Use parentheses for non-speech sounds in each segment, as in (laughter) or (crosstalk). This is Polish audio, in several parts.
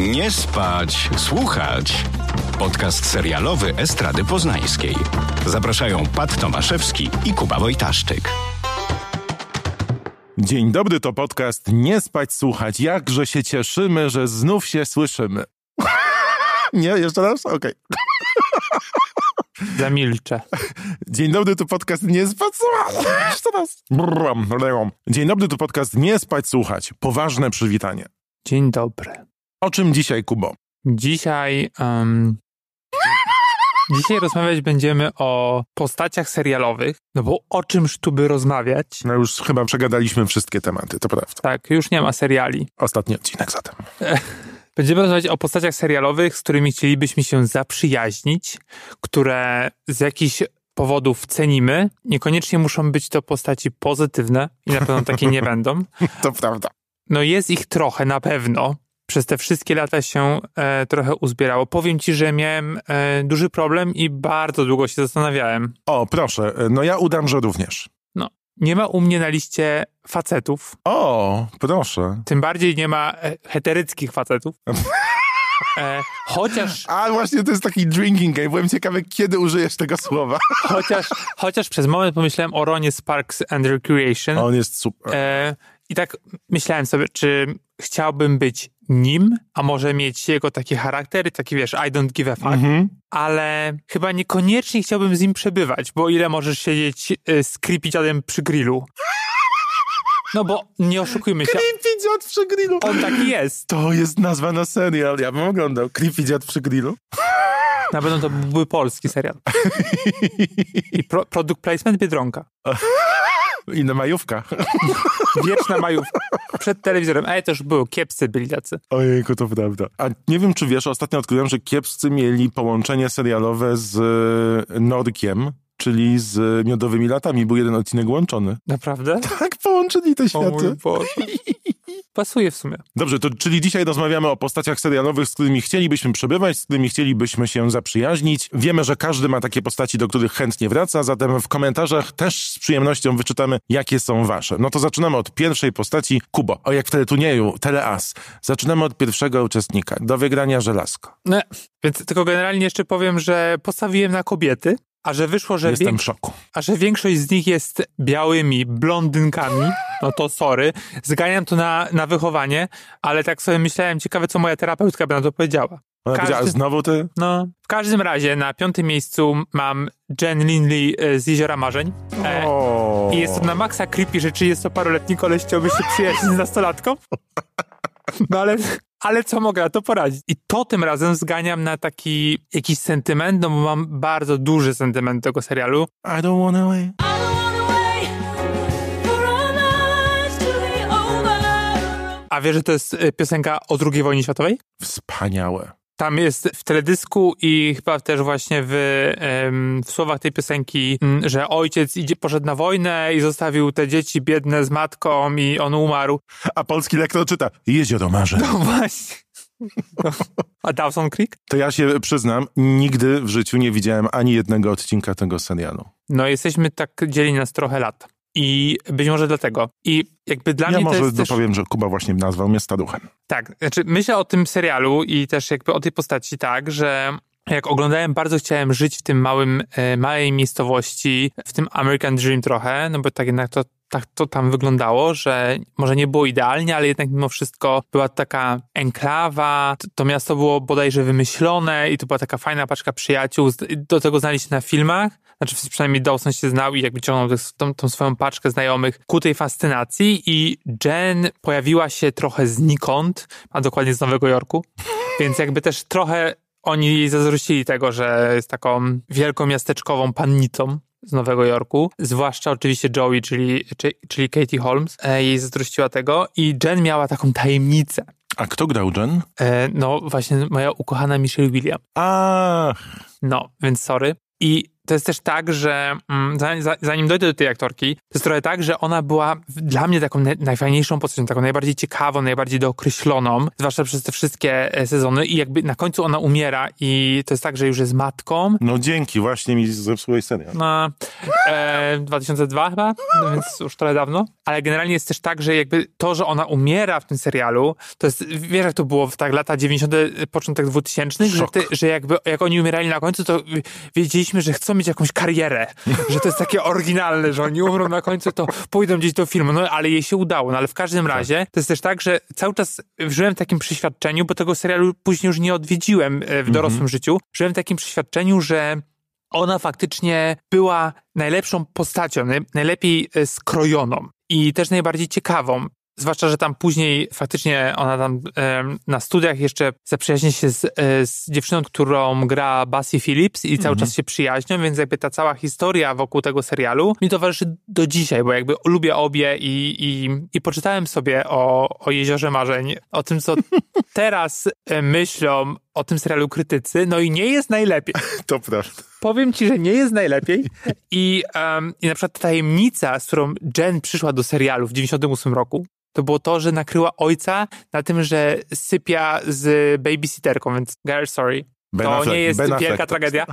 Nie spać, słuchać. Podcast serialowy Estrady Poznańskiej. Zapraszają Pat Tomaszewski i Kuba Wojtaszczyk. Dzień dobry, to podcast Nie spać, słuchać. Jakże się cieszymy, że znów się słyszymy. (laughs) Nie, jeszcze raz? Okej. Zamilczę. Dzień dobry, to podcast Nie spać, słuchać. Jeszcze raz. Dzień dobry, to podcast Nie spać, słuchać. Poważne przywitanie. Dzień dobry. O czym dzisiaj, Kubo? Dzisiaj. Um, dzisiaj rozmawiać będziemy o postaciach serialowych. No bo o czymż tu by rozmawiać? No już chyba przegadaliśmy wszystkie tematy, to prawda. Tak, już nie ma seriali. Ostatni odcinek zatem. (laughs) Będziemy rozmawiać o postaciach serialowych, z którymi chcielibyśmy się zaprzyjaźnić, które z jakichś powodów cenimy. Niekoniecznie muszą być to postaci pozytywne i na pewno takie nie (laughs) będą. To prawda. No jest ich trochę na pewno. Przez te wszystkie lata się e, trochę uzbierało. Powiem ci, że miałem e, duży problem i bardzo długo się zastanawiałem. O, proszę, no ja udam, że również. No, nie ma u mnie na liście facetów. O, proszę. Tym bardziej nie ma e, heteryckich facetów. E, chociaż, A właśnie to jest taki drinking game. Byłem ciekawy, kiedy użyjesz tego słowa. chociaż, chociaż przez moment pomyślałem o Ronie Sparks and Recreation. On jest super. E, I tak myślałem sobie, czy chciałbym być nim, a może mieć jego taki charakter, taki wiesz, I don't give a fuck, Mhm. ale chyba niekoniecznie chciałbym z nim przebywać, bo ile możesz siedzieć y, z creepy dziadem przy grillu? No bo nie oszukujmy się, Creepy dziad przy grillu. on taki jest. To jest nazwa na serial. Ja bym oglądał. Creepy dziad przy grillu. Na pewno to byłby polski serial. I pro, product placement Biedronka. (laughs) I na majówka. (laughs) Wieczna majówka. Przed telewizorem. Ale to już było, kiepscy byli tacy. Ojejku, to prawda. A nie wiem, czy wiesz, ostatnio odkryłem, że kiepscy mieli połączenie serialowe z e, Norkiem, czyli z Miodowymi Latami. Był jeden odcinek łączony. Naprawdę? Tak, połączyli te O mój światy. Boże. Pasuje w sumie. Dobrze, to czyli dzisiaj rozmawiamy o postaciach serialowych, z którymi chcielibyśmy przebywać, z którymi chcielibyśmy się zaprzyjaźnić. Wiemy, że każdy ma takie postaci, do których chętnie wraca, zatem w komentarzach też z przyjemnością wyczytamy, jakie są wasze. No to zaczynamy od pierwszej postaci. Kubo, o jak w teleturnieju, Teleas. Zaczynamy od pierwszego uczestnika, do wygrania żelazko. No, więc tylko generalnie jeszcze powiem, że postawiłem na kobiety, a że wyszło, że, Jestem w szoku. a że większość z nich jest białymi blondynkami, no to sorry. Zganiam to na, na wychowanie, ale tak sobie myślałem, ciekawe co moja terapeutka by na to powiedziała. Ona Każdy- powiedziała, znowu ty? No, w każdym razie na piątym miejscu mam Jen Lindley e, z Jeziora Marzeń. E. I jest to na maksa creepy, że 30-paroletni koleś chciałby się przyjaźnić z nastolatką. No ale, ale co mogę na to poradzić? I to tym razem zganiam na taki jakiś sentyment, no bo mam bardzo duży sentyment tego serialu. I don't wanna wait. A wiesz, że to jest e, piosenka o II wojnie światowej? Wspaniałe. Tam jest w teledysku i chyba też właśnie w, w słowach tej piosenki, m, że ojciec idzie, poszedł na wojnę i zostawił te dzieci biedne z matką i on umarł. A polski lektor czyta Jezioro Marzeń. No właśnie. No. A Dawson Creek? To ja się przyznam, nigdy w życiu nie widziałem ani jednego odcinka tego serialu. No jesteśmy tak, dzieli nas trochę lat. I być może dlatego. I jakby dla ja mnie to może jest też... dopowiem, że Kuba właśnie nazwał mnie staruchem. Tak, znaczy myślę o tym serialu i też jakby o tej postaci tak, że jak oglądałem, bardzo chciałem żyć w tym małym, e, małej miejscowości, w tym American Dream trochę, no bo tak jednak to, tak to tam wyglądało, że może nie było idealnie, ale jednak mimo wszystko była taka enklawa, to, to miasto było bodajże wymyślone i to była taka fajna paczka przyjaciół, do tego znali się na filmach, znaczy przynajmniej Dawson się znał i jakby ciągnął tą, tą swoją paczkę znajomych ku tej fascynacji i Jen pojawiła się trochę znikąd, a dokładnie z Nowego Jorku, (laughs) więc jakby też trochę oni jej zazdrościli tego, że jest taką wielkomiasteczkową pannicą z Nowego Jorku, zwłaszcza oczywiście Joey, czyli, czyli, czyli Katie Holmes, e, jej zazdrościła tego i Jen miała taką tajemnicę. A kto grał Jen? E, no właśnie moja ukochana Michelle Williams. A, No, więc sorry. I to jest też tak, że mm, zanim, za- zanim dojdę do tej aktorki, to jest trochę tak, że ona była dla mnie taką naj, najfajniejszą postacią, taką najbardziej ciekawą, najbardziej dookreśloną, zwłaszcza przez te wszystkie e, sezony i jakby na końcu ona umiera i to jest tak, że już jest matką, No dzięki, właśnie mi zepsułeś serial. na e, 2002 chyba, no więc już trochę dawno. Ale generalnie jest też tak, że jakby to, że ona umiera w tym serialu, to jest, wiesz jak to było w tak lata 90., początek 2000, że, ty, że jakby jak oni umierali na końcu, to wiedzieliśmy, że chcą mieć jakąś karierę, że to jest takie oryginalne, że oni umrą na końcu, to pójdą gdzieś do filmu, no ale jej się udało. No ale w każdym razie to jest też tak, że cały czas żyłem w takim przeświadczeniu, bo tego serialu później już nie odwiedziłem e, w dorosłym życiu, żyłem w takim przeświadczeniu, że ona faktycznie była najlepszą postacią, naj, najlepiej e, skrojoną i też najbardziej ciekawą. Zwłaszcza, że tam później faktycznie ona tam na studiach jeszcze zaprzyjaźni się z, e, z dziewczyną, którą gra Basie Phillips i cały czas się przyjaźnią, więc jakby ta cała historia wokół tego serialu mi towarzyszy do dzisiaj, bo jakby lubię obie i, i, i poczytałem sobie o, o Jeziorze Marzeń, o tym, co (laughs) teraz e, myślą o tym serialu krytycy, no i nie jest najlepiej. (laughs) To prawda. Powiem ci, że nie jest najlepiej. I, um, I na przykład ta tajemnica, z którą Jen przyszła do serialu w 98 roku, to było to, że nakryła ojca na tym, że sypia z babysitterką, więc girl, sorry. Ben to Affleck, nie jest Ben Affleck, wielka tak. tragedia.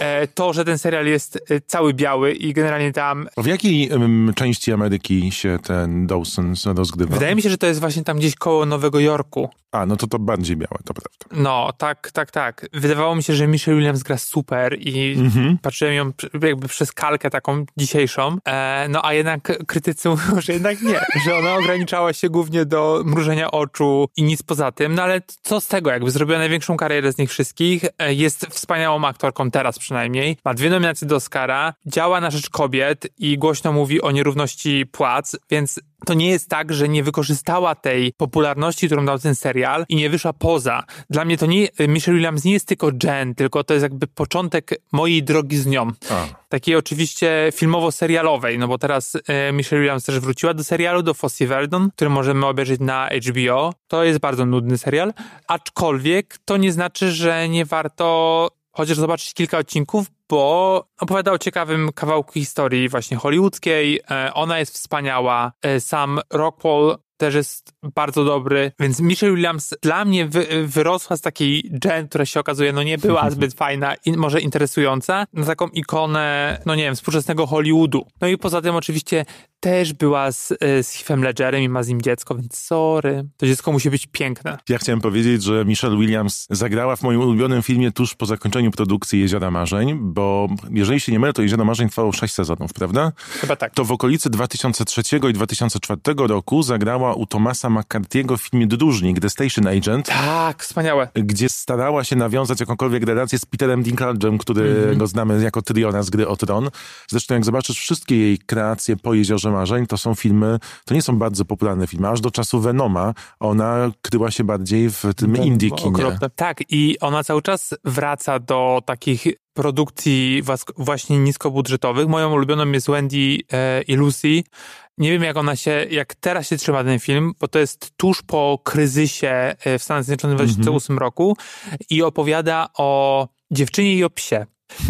E, to, że ten serial jest e, cały biały i generalnie tam W jakiej em, części Ameryki się ten Dawson rozgrywa? Wydaje mi się, że to jest właśnie tam gdzieś koło Nowego Jorku. A, no to to bardziej białe, to prawda. No, tak, tak, tak. Wydawało mi się, że Michelle Williams gra super i Mhm. patrzyłem ją jakby przez kalkę taką dzisiejszą. E, no a jednak krytycy (laughs) mówią, że jednak nie, że ona ograniczała się głównie do mrużenia oczu i nic poza tym. No ale co z tego, jakby zrobiła największą karierę z nich wszystkich. E, jest wspaniałą aktorką teraz przynajmniej. Ma dwie nominacje do Oscara, działa na rzecz kobiet i głośno mówi o nierówności płac, więc to nie jest tak, że nie wykorzystała tej popularności, którą dał ten serial i nie wyszła poza. Dla mnie to nie, Michelle Williams nie jest tylko Jen, tylko to jest jakby początek mojej drogi z nią. A. Takiej oczywiście filmowo-serialowej, no bo teraz e, Michelle Williams też wróciła do serialu, do Fossey Verdon, który możemy obejrzeć na HBO. To jest bardzo nudny serial, aczkolwiek to nie znaczy, że nie warto chociaż zobaczyć kilka odcinków, bo opowiada o ciekawym kawałku historii właśnie hollywoodzkiej. E, Ona jest wspaniała. E, Sam Rockwell też jest bardzo dobry, więc Michelle Williams dla mnie wy, wyrosła z takiej Jen, która się okazuje, no nie była (laughs) zbyt fajna i może interesująca, na taką ikonę, no nie wiem, współczesnego Hollywoodu. No i poza tym oczywiście też była z, e, z Heathem Ledgerem i ma z nim dziecko, więc sorry. To dziecko musi być piękne. Ja chciałem powiedzieć, że Michelle Williams zagrała w moim ulubionym filmie tuż po zakończeniu produkcji Jeziora Marzeń, bo jeżeli się nie mylę, to Jezioro Marzeń trwało sześć sezonów, prawda? Chyba tak. To w okolicy 2003 i 2004 roku zagrała u Thomasa McCarthy'ego w filmie Dróżnik, The Station Agent, Tak, wspaniałe. gdzie starała się nawiązać jakąkolwiek relację z Peterem Dinklage'em, którego znamy jako Tyriona z gry o Tron. Zresztą jak zobaczysz wszystkie jej kreacje po Jeziorze Marzeń, to są filmy, to nie są bardzo popularne filmy, aż do czasu Venoma ona kryła się bardziej w tym indie kinie. Tak, i ona cały czas wraca do takich produkcji właśnie niskobudżetowych. Moją ulubioną jest Wendy e, i Lucy. Nie wiem, jak ona się, jak teraz się trzyma ten film, bo to jest tuż po kryzysie e, w Stanach Zjednoczonych w 2008 roku i opowiada o dziewczynie i o psie.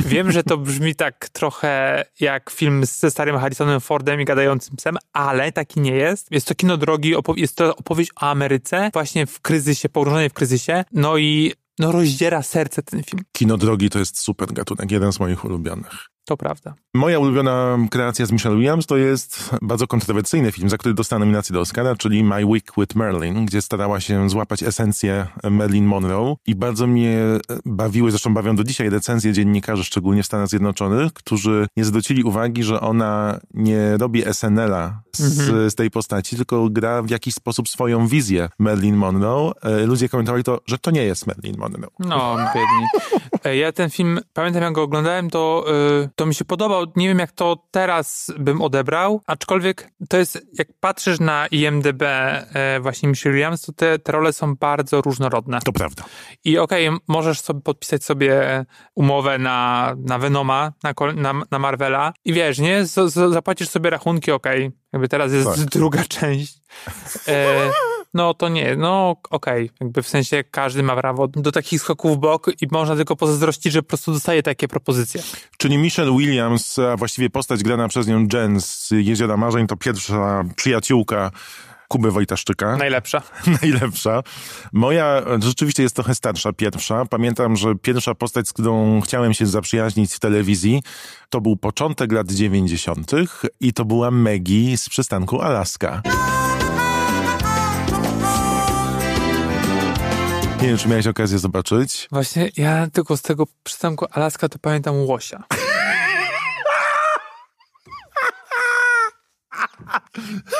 Wiem, że to brzmi tak trochę jak film ze starym Harrisonem Fordem i gadającym psem, ale taki nie jest. Jest to kino drogi, jest to opowieść o Ameryce, właśnie w kryzysie, pogrążonej w kryzysie. No i no rozdziera serce ten film. Kino drogi to jest super gatunek, jeden z moich ulubionych. To prawda. Moja ulubiona kreacja z Michelle Williams to jest bardzo kontrowersyjny film, za który dostała nominację do Oscara, czyli My Week with Marilyn, gdzie starała się złapać esencję Marilyn Monroe i bardzo mnie bawiły, zresztą bawią do dzisiaj recenzje dziennikarzy, szczególnie w Stanach Zjednoczonych, którzy nie zwrócili uwagi, że ona nie robi SNL-a z, z tej postaci, tylko gra w jakiś sposób swoją wizję Marilyn Monroe. E, Ludzie komentowali to, że to nie jest Marilyn Monroe. No, biedni. E, Ja ten film, pamiętam jak go oglądałem, to, y, to mi się podobał. Nie wiem jak to teraz bym odebrał, aczkolwiek to jest, jak patrzysz na IMDB e, właśnie Michelle Williams, to te, te role są bardzo różnorodne. To prawda. I okej, możesz sobie podpisać sobie umowę na, na Venoma, na, na, na Marvela i wiesz, nie? Z, z, zapłacisz sobie rachunki, okej. Jakby teraz jest Tak. druga (laughs) część. E, no to nie, no okej, jakby w sensie każdy ma prawo do takich skoków w bok i można tylko pozazdrościć, że po prostu dostaje takie propozycje. Czyli Michelle Williams, a właściwie postać grana przez nią Jen z Jeziora Marzeń, to pierwsza przyjaciółka Kuby Wojtaszczyka. (laughs) Najlepsza. najlepsza. Moja rzeczywiście jest trochę starsza, pierwsza. Pamiętam, że pierwsza postać, z którą chciałem się zaprzyjaźnić w telewizji, to był początek lat 90. i to była Maggie z przystanku Alaska. Nie wiem, czy miałeś okazję zobaczyć. Właśnie ja tylko z tego przystanku Alaska to pamiętam łosia. (laughs)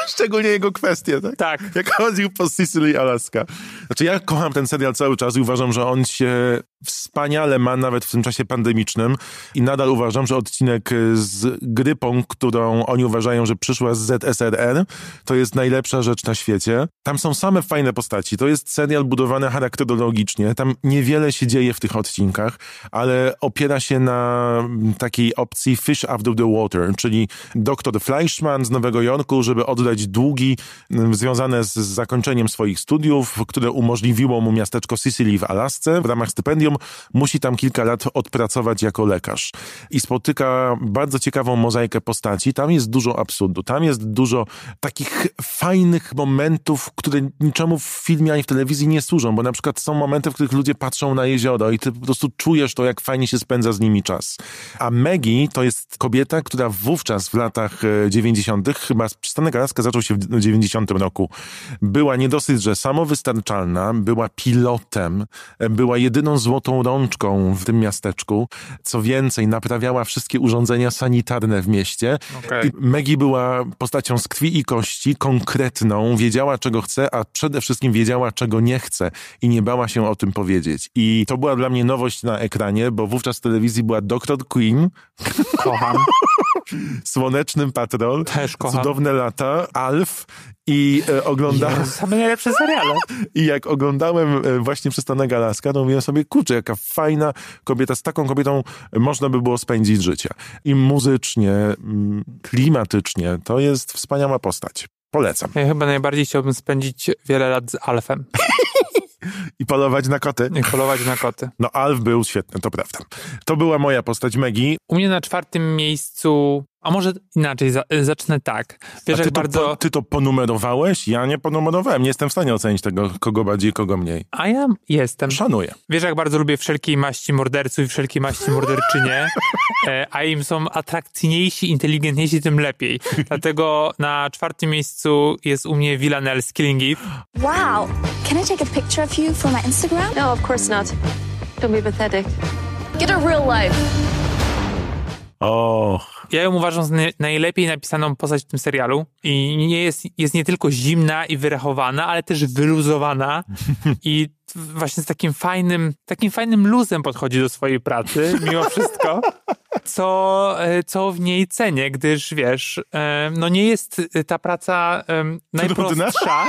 Szczególnie jego kwestie, tak? Tak. Jak chodził po Sicily, Alaska. Znaczy ja kocham ten serial cały czas i uważam, że on się wspaniale ma nawet w tym czasie pandemicznym i nadal uważam, że odcinek z grypą, którą oni uważają, że przyszła z ZSRR, to jest najlepsza rzecz na świecie. Tam są same fajne postaci. To jest serial budowany charakterologicznie. Tam niewiele się dzieje w tych odcinkach, ale opiera się na takiej opcji fish of the water, czyli doktor Fleischman z Nowego Jorku, żeby oddać długi mm, związane z zakończeniem swoich studiów, które umożliwiło mu miasteczko Sicily w Alasce w ramach stypendium, musi tam kilka lat odpracować jako lekarz. I spotyka bardzo ciekawą mozaikę postaci. Tam jest dużo absurdu, tam jest dużo takich fajnych momentów, które niczemu w filmie ani w telewizji nie służą, bo na przykład są momenty, w których ludzie patrzą na jezioro i ty po prostu czujesz to, jak fajnie się spędza z nimi czas. A Maggie to jest kobieta, która wówczas w latach e, 90., chyba przystanek Alaska zaczął się w 90 roku, była nie dosyć, że samowystarczalna, była pilotem, e, była jedyną złotą rączką w tym miasteczku. Co więcej, naprawiała wszystkie urządzenia sanitarne w mieście. Okej. I Maggie była postacią z krwi i kości, konkretną, wiedziała czego chce, a przede wszystkim wiedziała czego nie chce i nie bała się o tym powiedzieć. I to była dla mnie nowość na ekranie, bo wówczas w telewizji była Dr. Queen, Kocham. (laughs) Słonecznym Patrol, Też kocham. Cudowne Lata, Alf i e, oglądałem, Jezu, Same najlepsze seriale. (laughs) i jak oglądałem e, właśnie Przystanek Alaska, to mówiłem sobie, kurczę, jaka fajna kobieta, z taką kobietą można by było spędzić życie. I muzycznie, mm, klimatycznie, to jest wspaniała postać. Polecam. Ja chyba najbardziej chciałbym spędzić wiele lat z Alfem. I polować na koty. Nie polować na koty. No Alf był świetny, to prawda. To była moja postać Maggie. U mnie na czwartym miejscu, a może inaczej, za, zacznę tak. Wiesz, A ty jak to, bardzo... po, ty to ponumerowałeś? Ja nie ponumerowałem. Nie jestem w stanie ocenić tego, kogo bardziej, kogo mniej. A ja jestem. Szanuję. Wiesz, jak bardzo lubię wszelkiej maści morderców i wszelkiej maści morderczynie, e, a im są atrakcyjniejsi, inteligentniejsi, tym lepiej. Dlatego na czwartym miejscu jest u mnie Villanelle z Killing Eve. Wow. Can I take a picture of you for my Instagram? No, of course not. Don't be pathetic. Get a real life. O, Ja ją uważam za naj- najlepiej napisaną postać w tym serialu i nie jest, jest nie tylko zimna i wyrachowana, ale też wyluzowana (laughs) i właśnie z takim fajnym, takim fajnym luzem podchodzi do swojej pracy, mimo wszystko, co, e, co w niej cenię, gdyż wiesz, e, no nie jest ta praca najprostsza.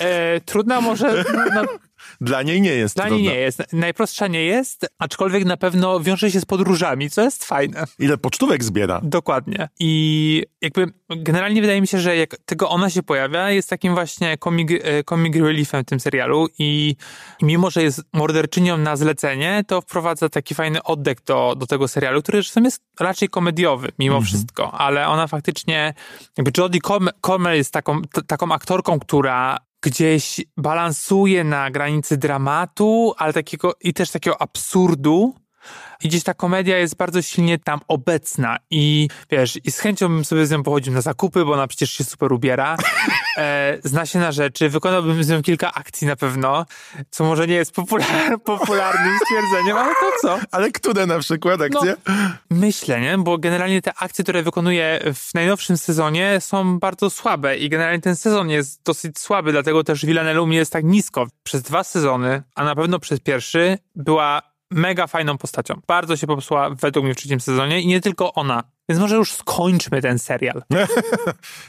E, trudna może, no, dla niej nie jest dla niej nie jest. Najprostsza nie jest, aczkolwiek na pewno wiąże się z podróżami, co jest fajne. Ile pocztówek zbiera? Dokładnie. I jakby generalnie wydaje mi się, że jak tego ona się pojawia, jest takim właśnie comic, e, comic reliefem w tym serialu i, i mimo, że jest morderczynią na zlecenie, to wprowadza taki fajny oddech do, do tego serialu, który zresztą jest raczej komediowy mimo wszystko, ale ona faktycznie, jakby Jodie Comer Comer jest taką, t- taką aktorką, która gdzieś balansuje na granicy dramatu, ale takiego i też takiego absurdu. I gdzieś ta komedia jest bardzo silnie tam obecna i wiesz, i z chęcią bym sobie z nią pochodził na zakupy, bo ona przecież się super ubiera, (laughs) e, zna się na rzeczy, wykonałbym z nią kilka akcji na pewno, co może nie jest popular, (laughs) popularnym stwierdzeniem, ale to co? Ale które na przykład akcje? Myślę, nie? Bo generalnie te akcje, które wykonuje w najnowszym sezonie są bardzo słabe i generalnie ten sezon jest dosyć słaby, dlatego też Villanelle u mnie jest tak nisko. Przez dwa sezony, a na pewno przez pierwszy, była mega fajną postacią. Bardzo się popsuła według mnie w trzecim sezonie i nie tylko ona. Więc może już skończmy ten serial. (laughs)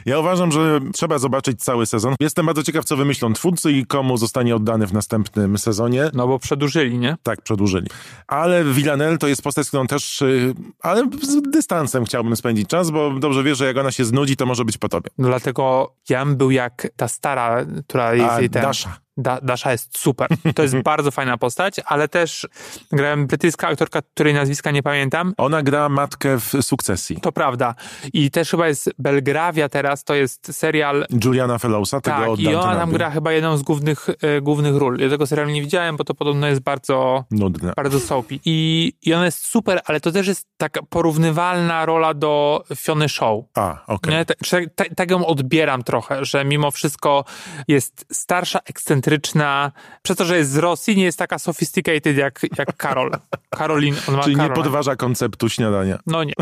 Ja uważam, że trzeba zobaczyć cały sezon. Jestem bardzo ciekaw, co wymyślą twórcy i komu zostanie oddany w następnym sezonie. No bo przedłużyli, nie? Tak, przedłużyli. Ale Villanelle to jest postać, którą też, y, ale z dystansem chciałbym spędzić czas, bo dobrze wiesz, że jak ona się znudzi, to może być po tobie. No dlatego ja bym był jak ta stara, która jest A jej ten... Dasha. Da, Dasha jest super. To jest (laughs) bardzo fajna postać, ale też grałem brytyjska aktorka, której nazwiska nie pamiętam. Ona gra matkę w sukcesji. To prawda. I też chyba jest Belgravia teraz, to jest serial Juliana Fellowsa, tego Tak, od i ona tam gra chyba jedną z głównych, e, głównych ról. Ja tego serialu nie widziałem, bo to podobno jest bardzo, Nudne. bardzo soapy. I, I ona jest super, ale to też jest taka porównywalna rola do Fiony Show. A, okej. Tak, że tak, tak ją odbieram trochę, że mimo wszystko jest starsza, ekscentryczna. Przez to, że jest z Rosji, nie jest taka sophisticated jak, jak Karol. Karolin, on ma Czyli nie Karola. podważa konceptu śniadania. No nie.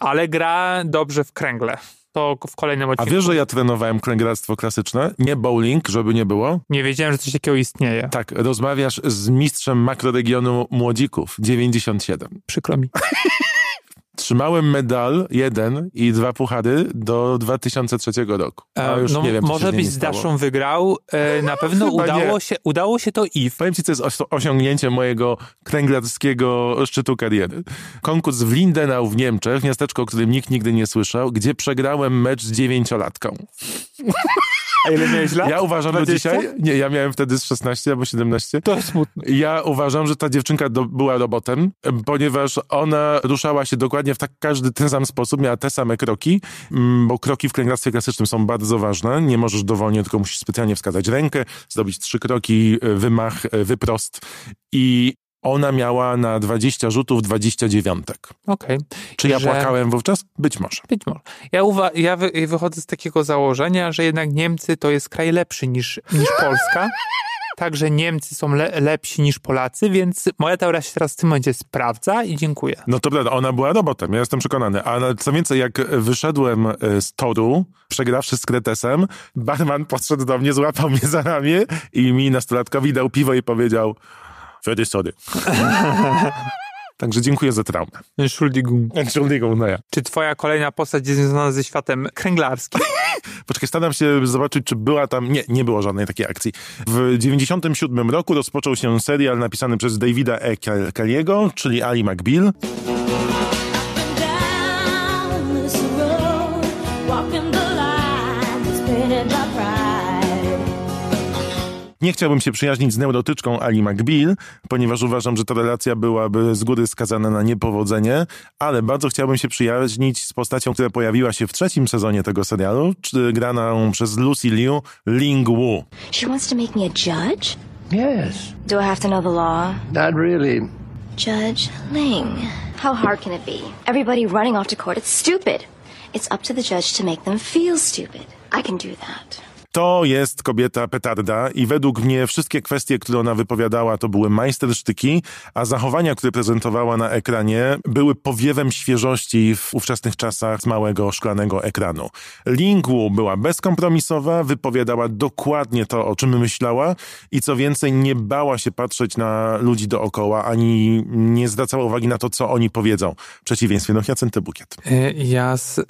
Ale gra dobrze w kręgle. To w kolejnym A odcinku. wiesz, że ja trenowałem kręglarstwo klasyczne? Nie bowling, żeby nie było. Nie wiedziałem, że coś takiego istnieje. Tak, rozmawiasz z mistrzem makroregionu młodzików, 97. Przykro mi. (laughs) Trzymałem medal, jeden i dwa puchary do 2003 roku. A E, już no, nie wiem, może byś z stało. Daszą wygrał. E, (laughs) na pewno udało nie. się, udało się to i Powiem ci, co jest os- osiągnięcie mojego kręglarskiego szczytu kariery. Konkurs w Lindenau w Niemczech, miasteczko, o którym nikt nigdy nie słyszał, gdzie przegrałem mecz z dziewięciolatką. (laughs) A ile miałeś lat? Ja uważam, że 20? dzisiaj... Nie, ja miałem wtedy z 16 albo 17. To smutne. Ja uważam, że ta dziewczynka do, była robotem, ponieważ ona ruszała się dokładnie w tak każdy ten sam sposób, miała te same kroki, mm, bo kroki w kręglarstwie klasycznym są bardzo ważne. Nie możesz dowolnie, tylko musisz specjalnie wskazać rękę, zrobić trzy kroki, wymach, wyprost i ona miała na 20 rzutów 20 dziewiątek. Okej. Czy ja Że- płakałem wówczas? Być może. Być może. Ja, uwa- ja wy- wychodzę z takiego założenia, że jednak Niemcy to jest kraj lepszy niż, niż Polska. Także Niemcy są le- lepsi niż Polacy, więc moja teoria się teraz w tym momencie sprawdza i dziękuję. No to prawda, ona była robotem, ja jestem przekonany. A na- co więcej, jak wyszedłem e, z toru, przegrawszy z Kretesem, barman podszedł do mnie, złapał mnie za ramię i mi nastolatkowi dał piwo i powiedział Wtedy sorry. (laughs) Także dziękuję za traumę. Entschuldigung. Entschuldigung, no ja. Czy twoja kolejna postać jest związana ze światem kręglarskim? (laughs) Poczekaj, staram się zobaczyć, czy była tam... Nie, nie było żadnej takiej akcji. W 97 roku rozpoczął się serial napisany przez Davida E. Kel- Kelly'ego, czyli Ali McBeal. Nie chciałbym się przyjaźnić z neurotyczką Ali McBeal, ponieważ uważam, że ta relacja byłaby z góry skazana na niepowodzenie, ale bardzo chciałbym się przyjaźnić z postacią, która pojawiła się w trzecim sezonie tego serialu, czy graną przez Lucy Liu, Ling Wu. She wants to make me a judge? Yes, Do I have to know the law? not really. Judge Ling. How hard can it be? Everybody running off to court, it's stupid. It's up to the judge to make them feel stupid. I can do that. To jest kobieta petarda i według mnie wszystkie kwestie, które ona wypowiadała, to były majstersztyki, a zachowania, które prezentowała na ekranie, były powiewem świeżości w ówczesnych czasach z małego szklanego ekranu. Ling Wu była bezkompromisowa, wypowiadała dokładnie to, o czym myślała i co więcej, nie bała się patrzeć na ludzi dookoła, ani nie zwracała uwagi na to, co oni powiedzą. W przeciwieństwie do Hiacynty Bukiet. Y, Ja z y,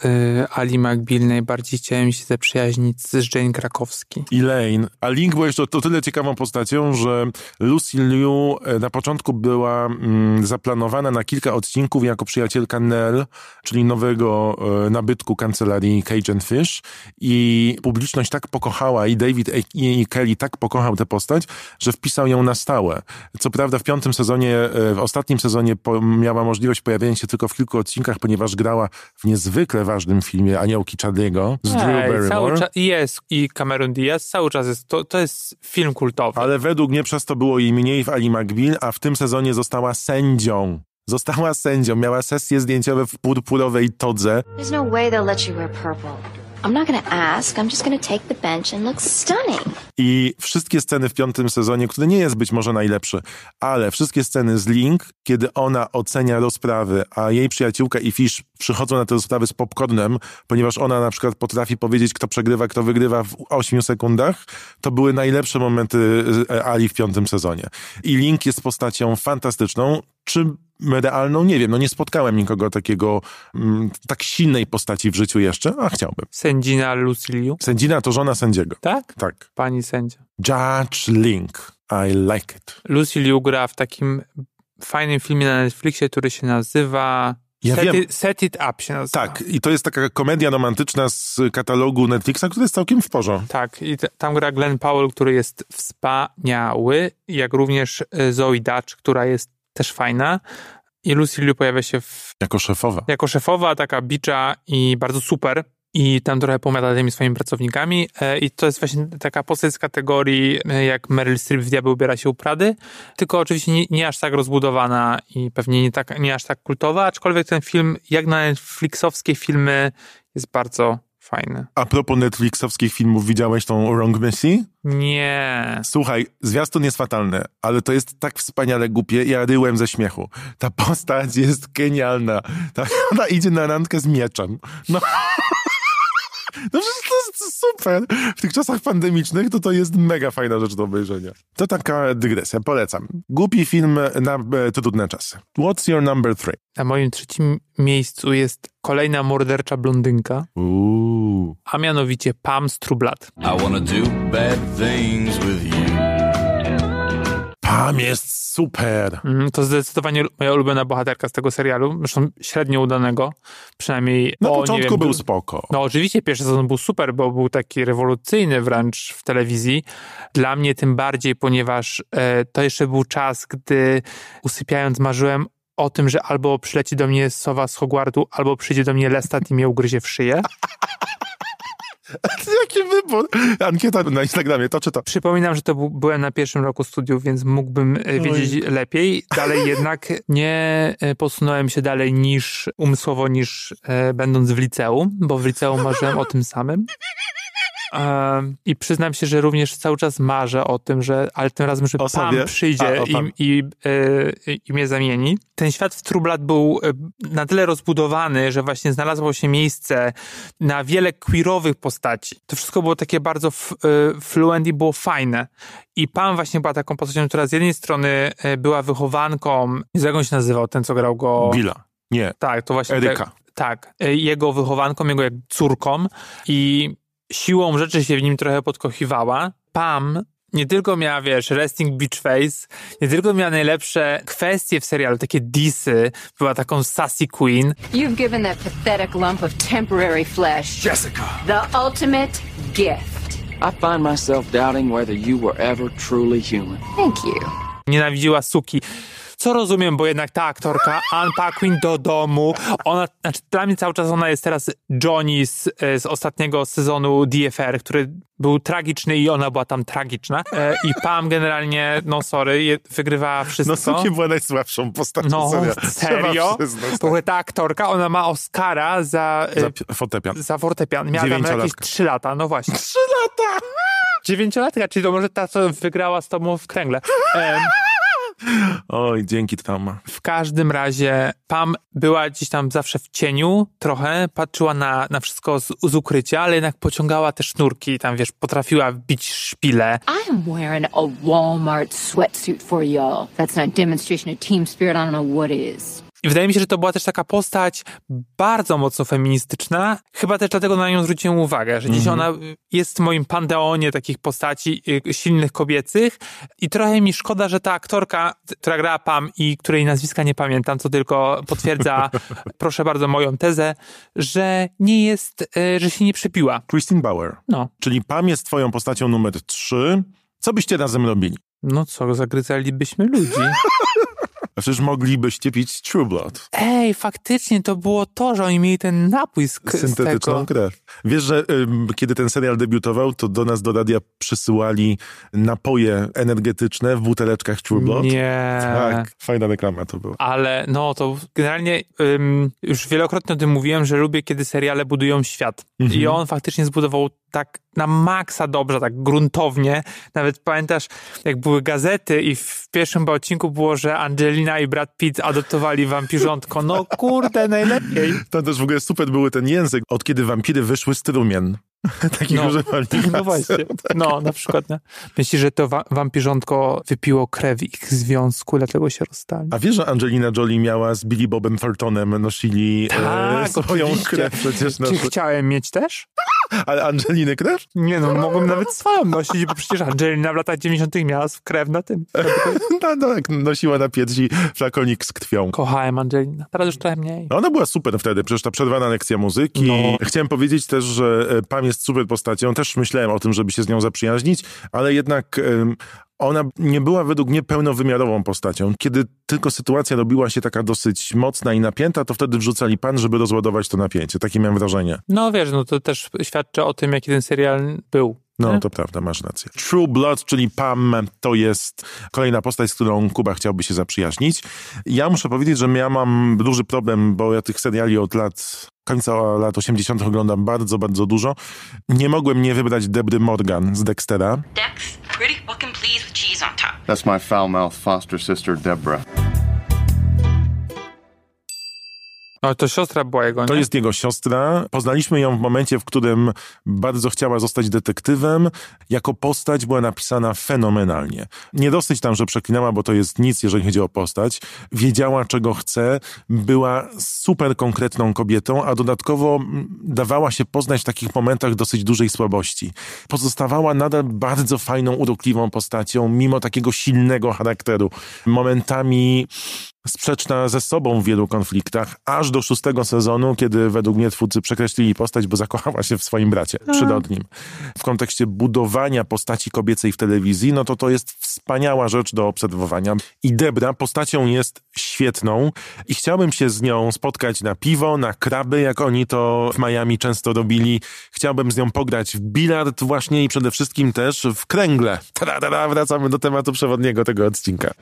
Ali McBeal najbardziej chciałem się zaprzyjaźnić z Jane Krakowski. Elaine. A Link był jeszcze to tyle ciekawą postacią, że Lucy Liu e, na początku była mm, zaplanowana na kilka odcinków jako przyjacielka Nell, czyli nowego e, nabytku kancelarii Cajun Fish i publiczność tak pokochała i David e- i Kelly tak pokochał tę postać, że wpisał ją na stałe. Co prawda w piątym sezonie, e, w ostatnim sezonie po, miała możliwość pojawienia się tylko w kilku odcinkach, ponieważ grała w niezwykle ważnym filmie Aniołki Charlie'ego z Drew Ej, Barrymore. cały czas jest i Cameron Diaz, cały czas jest, to, to jest film kultowy. Ale według mnie przez to było jej mniej w Ali McBeal, a w tym sezonie została sędzią. Została sędzią, miała sesje zdjęciowe w purpurowej todze. There's no way they'll let you wear purple. I'm not gonna ask. I'm just gonna take the bench and look stunning. I wszystkie sceny w piątym sezonie, który nie jest być może najlepszy, ale wszystkie sceny z Link, kiedy ona ocenia rozprawy, a jej przyjaciółka i Fish przychodzą na te rozprawy z popcornem, ponieważ ona na przykład potrafi powiedzieć, kto przegrywa, kto wygrywa w 8 sekundach, to były najlepsze momenty e, Ali w piątym sezonie. I Link jest postacią fantastyczną. Czy realną? Nie wiem. No nie spotkałem nikogo takiego, mm, tak silnej postaci w życiu jeszcze, a chciałbym. Sędzina Lucy Liu. Sędzina to żona sędziego. Tak? Tak. Pani sędzia. Judge Link. I like it. Lucy Liu gra w takim fajnym filmie na Netflixie, który się nazywa Ja Set, wiem. it, Set It Up się nazywa. Tak, i to jest taka komedia romantyczna z katalogu Netflixa, który jest całkiem w porządku. Tak, i tam gra Glenn Powell, który jest wspaniały, jak również e, Zoe Dutch, która jest też fajna. I Lucy Liu pojawia się w, Jako szefowa. jako szefowa, taka bicza i bardzo super. I tam trochę pomiata tymi swoimi pracownikami. E, I to jest właśnie taka postać z kategorii, e, jak Meryl Streep w Diabeł ubiera się u Prady, tylko oczywiście nie, nie aż tak rozbudowana i pewnie nie, tak, nie aż tak kultowa, aczkolwiek ten film, jak na Netflixowskie filmy, jest bardzo fajny. A propos Netflixowskich filmów, widziałeś tą Wrong Missy? Nie. Słuchaj, zwiastun jest fatalny, ale to jest tak wspaniale głupie, ja ryłem ze śmiechu. Ta postać jest genialna. Ta, (laughs) ona idzie na randkę z mieczem. No. No przecież to jest super. W tych czasach pandemicznych to to jest mega fajna rzecz do obejrzenia. To taka dygresja, polecam. Głupi film na e, trudne czasy. What's your number three? Na moim trzecim miejscu jest kolejna mordercza blondynka, Uuu. a mianowicie Pam Blood. I wanna do bad things with you. Pam jest super. Mm, To zdecydowanie moja ulubiona bohaterka z tego serialu, zresztą średnio udanego, przynajmniej Na o, początku wiem, był spoko. No oczywiście pierwszy sezon był super, bo był taki rewolucyjny wręcz w telewizji. Dla mnie tym bardziej, ponieważ e, to jeszcze był czas, gdy usypiając marzyłem o tym, że albo przyleci do mnie sowa z Hogwartu, albo przyjdzie do mnie Lestat i mnie ugryzie w szyję. (laughs) (laughs) Jaki wybór. Ankieta na Instagramie, to czy to? Przypominam, że to był, byłem na pierwszym roku studiów, więc mógłbym e, wiedzieć lepiej. Dalej (laughs) jednak nie e, posunąłem się dalej niż umysłowo, niż e, będąc w liceum, bo w liceum marzyłem o tym samym. I przyznam się, że również cały czas marzę o tym, że, ale tym razem, że sobie? przyjdzie A, Pam. i, i, e, i mnie zamieni. Ten świat w True Blood był e, na tyle rozbudowany, że właśnie znalazło się miejsce na wiele queerowych postaci. To wszystko było takie bardzo e, fluent i było fajne. I Pam właśnie była taką postacią, która z jednej strony była wychowanką, jak on się nazywał, ten co grał go... Billa. Nie. Tak, to właśnie. Eryka. Tak, Jego wychowanką, jego jak córką i siłą rzeczy się w nim trochę podkochiwała. Pam nie tylko miała, wiesz, resting beach face, nie tylko miała najlepsze kwestie w serialu, takie disy, była taką sassy queen, You've given that pathetic lump of temporary flesh Jessica! the ultimate gift. I find myself doubting whether you were ever truly human. Thank you. nienawidziła suki. Co rozumiem, bo jednak ta aktorka, Anne Paquin do domu, ona, znaczy dla mnie cały czas ona jest teraz Johnny z, e, z ostatniego sezonu DFR, który był tragiczny i ona była tam tragiczna. E, I Pam generalnie, no sorry, je, wygrywała wszystko. No Suki była najsłabszą postacią No, serio? Przyznać, W ogóle ta aktorka, ona ma Oscara za, tak. e, Za pi- fortepian. za fortepian. Miała tam jakieś Dziewięciolatka. 3 lata, no właśnie. Trzy lata! Dziewięciolatka, czyli to może ta, co wygrała z tobą w kręgle. Em, Oj, dzięki trauma. W każdym razie Pam była gdzieś tam zawsze w cieniu trochę, patrzyła na, na wszystko z, z ukrycia, ale jednak pociągała te sznurki, tam wiesz, potrafiła wbić szpile. I'm wearing a Walmart sweatsuit for y'all. That's not a demonstration of team spirit. I don't know what is. I wydaje mi się, że to była też taka postać bardzo mocno feministyczna. Chyba też dlatego na nią zwróciłem uwagę, że gdzieś ona jest w moim panteonie takich postaci y, silnych kobiecych i trochę mi szkoda, że ta aktorka, która grała Pam i której nazwiska nie pamiętam, co tylko potwierdza, (laughs) proszę bardzo, moją tezę, że nie jest, y, że się nie przepiła. Christine Bauer. No, Czyli Pam jest twoją postacią numer trzy. Co byście razem robili? no co, zagryzalibyśmy ludzi. (laughs) A przecież moglibyście pić True Blood. Ej, faktycznie to było to, że oni mieli ten napój z, k- z Syntetyczną tego. krew. Wiesz, że ym, kiedy ten serial debiutował, to do nas do radia przysyłali napoje energetyczne w buteleczkach True Blood. Nie. Tak, fajna reklama to była. Ale no to generalnie ym, już wielokrotnie o tym mówiłem, że lubię, kiedy seriale budują świat. Mhm. I on faktycznie zbudował tak na maksa dobrze, tak gruntownie. Nawet pamiętasz, jak były gazety i w pierwszym odcinku było, że Angelina i Brad Pitt adoptowali wampirzątko. No kurde, najlepiej. Tam też w ogóle super były ten język, od kiedy wampiry wyszły z trumien. (laughs) Takich No. używali. No właśnie. No, na przykład. Nie? Myślisz, że to wa- wampirzątko wypiło krew ich związku, dlatego się rozstali? A wiesz, że Angelina Jolie miała z Billy Bobem Thorntonem nosili e, Tak, swoją oczywiście. krew przecież. Czy chciałem mieć też? Ale Angeliny krew? Nie no, mogłem nawet swoją nosić, bo przecież Angelina w latach 90. miała krew na tym. (laughs) No, no, nosiła na piersi flakonik z krwią. Kochałem Angelina. Teraz już trochę mniej. No, Ona była super wtedy, przecież ta przerwana lekcja muzyki. No. Chciałem powiedzieć też, że e, Pam jest super postacią. Też myślałem o tym, żeby się z nią zaprzyjaźnić, ale jednak ona nie była według mnie pełnowymiarową postacią. Kiedy tylko sytuacja robiła się taka dosyć mocna i napięta, to wtedy wrzucali pan, żeby rozładować to napięcie. Takie miałem wrażenie. No wiesz, no to też świadczy o tym, jaki ten serial był. No, nie? to prawda, masz rację. True Blood, czyli Pam, to jest kolejna postać, z którą Kuba chciałby się zaprzyjaźnić. Ja muszę powiedzieć, że ja mam duży problem, bo ja tych seriali od lat końca lat 80. oglądam bardzo, bardzo dużo. Nie mogłem nie wybrać Debry Morgan z Dextera. Dex, pretty fucking on top. That's my foul mouthed foster sister, Deborah. No to siostra była jego, nie? To jest jego siostra. Poznaliśmy ją w momencie, w którym bardzo chciała zostać detektywem. Jako postać była napisana fenomenalnie. Nie dosyć tam, że przeklinała, bo to jest nic, jeżeli chodzi o postać. Wiedziała, czego chce. Była super konkretną kobietą, a dodatkowo mm, dawała się poznać w takich momentach dosyć dużej słabości. Pozostawała nadal bardzo fajną, urokliwą postacią, mimo takiego silnego charakteru. Momentami sprzeczna ze sobą w wielu konfliktach, aż do szóstego sezonu, kiedy według mnie twórcy przekreślili postać, bo zakochała się w swoim bracie przyrodnim. W kontekście budowania postaci kobiecej w telewizji, no to to jest wspaniała rzecz do obserwowania. I Debra postacią jest świetną i chciałbym się z nią spotkać na piwo, na kraby, jak oni to w Miami często robili. Chciałbym z nią pograć w bilard właśnie i przede wszystkim też w kręgle. Tada, wracamy do tematu przewodniego tego odcinka.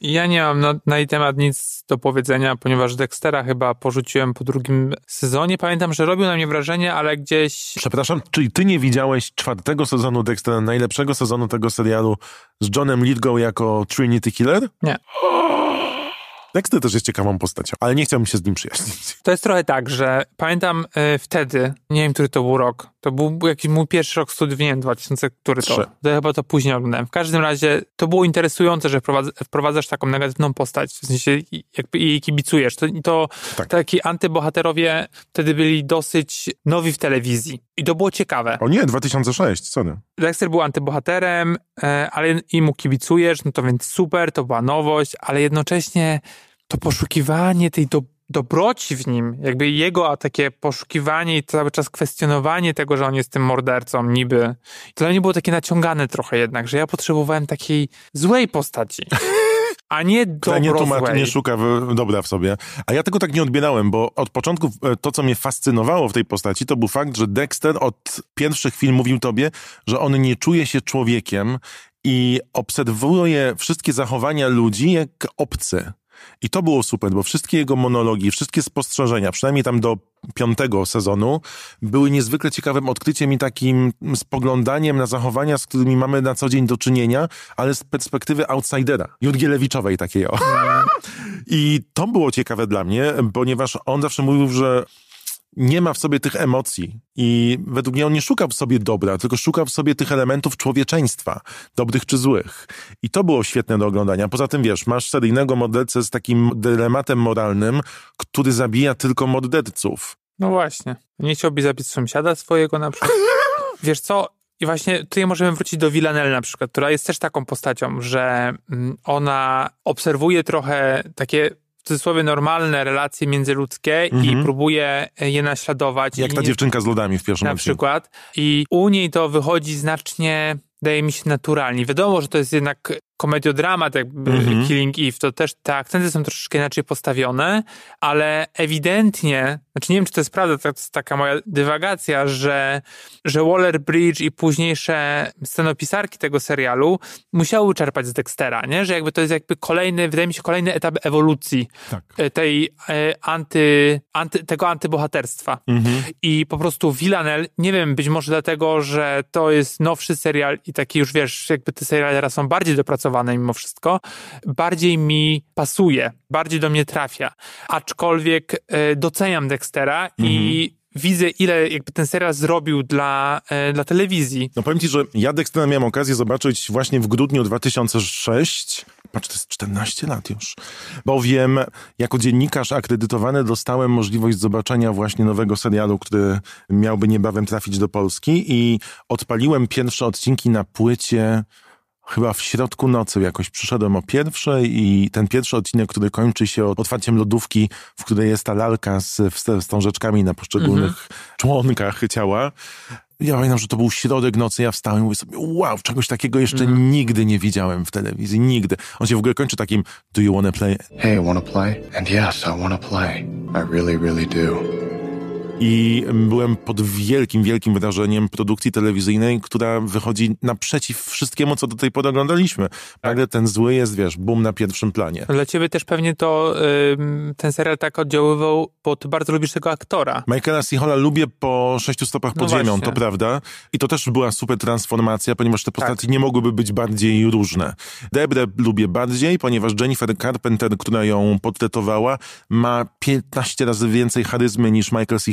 Ja nie mam na, na jej temat nic do powiedzenia, ponieważ Dextera chyba porzuciłem po drugim sezonie. Pamiętam, że robił na mnie wrażenie, ale gdzieś... Przepraszam, czyli ty nie widziałeś czwartego sezonu Dextera, najlepszego sezonu tego serialu z Johnem Lithgow jako Trinity Killer? Nie. Dexter też jest ciekawą postacią, ale nie chciałbym się z nim przyjaźnić. (laughs) To jest trochę tak, że pamiętam e, wtedy, nie wiem, który to był rok, to był jakiś mój pierwszy rok studiów, nie wiem, 2000, który to. To chyba to później oglądałem. W każdym razie to było interesujące, że wprowadza, wprowadzasz taką negatywną postać, w sensie i- jakby jej kibicujesz. To, to Tak. taki antybohaterowie wtedy byli dosyć nowi w telewizji. I to było ciekawe. O nie, 2006, co nie? Dexter był antybohaterem, e, ale i mu kibicujesz, no to więc super, to była nowość, ale jednocześnie to poszukiwanie tej do, dobroci w nim, jakby jego a takie poszukiwanie i cały czas kwestionowanie tego, że on jest tym mordercą niby, to dla mnie było takie naciągane trochę jednak, że ja potrzebowałem takiej złej postaci, (laughs) a nie Która nie dobro tłumaczy, nie szuka w, dobra w sobie. A ja tego tak nie odbierałem, bo od początku e, to, co mnie fascynowało w tej postaci, to był fakt, że Dexter od pierwszych chwil mówił tobie, że on nie czuje się człowiekiem i obserwuje wszystkie zachowania ludzi jak obcy. I to było super, bo wszystkie jego monologi, wszystkie spostrzeżenia, przynajmniej tam do piątego sezonu, były niezwykle ciekawym odkryciem i takim spoglądaniem na zachowania, z którymi mamy na co dzień do czynienia, ale z perspektywy outsidera, Judgielewiczowej takiej o. (laughs) I to było ciekawe dla mnie, ponieważ on zawsze mówił, że nie ma w sobie tych emocji i według mnie on nie szuka w sobie dobra, tylko szuka w sobie tych elementów człowieczeństwa, dobrych czy złych. I to było świetne do oglądania. Poza tym, wiesz, masz seryjnego mordercę z takim dylematem moralnym, który zabija tylko morderców. No właśnie. Nie chciałbyś zabić sąsiada swojego na przykład? (laughs) Wiesz co? I właśnie tutaj możemy wrócić do Villanelle na przykład, która jest też taką postacią, że mm, ona obserwuje trochę takie cudzysłowie normalne relacje międzyludzkie Mhm. i próbuje je naśladować. Jak ta dziewczynka z lodami w pierwszym na odcinku. przykład. I u niej to wychodzi znacznie daje mi się naturalnie. Wiadomo, że to jest jednak komediodramat, jakby Mhm. Killing Eve, to też te akcenty są troszeczkę inaczej postawione, ale ewidentnie, znaczy nie wiem, czy to jest prawda, to jest taka moja dywagacja, że, że Waller-Bridge i późniejsze scenopisarki tego serialu musiały czerpać z Dextera, nie? Że jakby to jest jakby kolejny, wydaje mi się, kolejny etap ewolucji Tak. e, tej e, anty, anty, tego antybohaterstwa. Mhm. I po prostu Villanelle, nie wiem, być może dlatego, że to jest nowszy serial i taki już, wiesz, jakby te seriale teraz są bardziej dopracowane mimo wszystko, bardziej mi pasuje, bardziej do mnie trafia. Aczkolwiek e, doceniam Dextera i widzę, ile jakby ten serial zrobił dla, e, dla telewizji. No powiem ci, że ja Dextera miałem okazję zobaczyć właśnie w grudniu 2006. Patrz, to jest 14 lat już. Bowiem jako dziennikarz akredytowany dostałem możliwość zobaczenia właśnie nowego serialu, który miałby niebawem trafić do Polski i odpaliłem pierwsze odcinki na płycie chyba w środku nocy jakoś przyszedłem o pierwszej i ten pierwszy odcinek, który kończy się otwarciem lodówki, w której jest ta lalka z wst- wstążeczkami na poszczególnych członkach ciała. Ja pamiętam, że to był środek nocy, ja wstałem i mówię sobie, wow, czegoś takiego jeszcze nigdy nie widziałem w telewizji, nigdy. On się w ogóle kończy takim, do you wanna play? Hey, wanna play? And yes, I wanna play. I really, really do. I byłem pod wielkim, wielkim wrażeniem produkcji telewizyjnej, która wychodzi naprzeciw wszystkiemu, co do tej pory oglądaliśmy. Nagle ten zły jest, wiesz, boom na pierwszym planie. Dla ciebie też pewnie to ten serial tak oddziaływał, bo ty bardzo lubisz tego aktora. Michaela. Halla lubię po sześciu stopach No pod ziemią, właśnie. to prawda. I to też była super transformacja, ponieważ te postaci nie mogłyby być bardziej różne. Debrę lubię bardziej, ponieważ Jennifer Carpenter, która ją portretowała, ma 15 razy więcej charyzmy niż Michael C.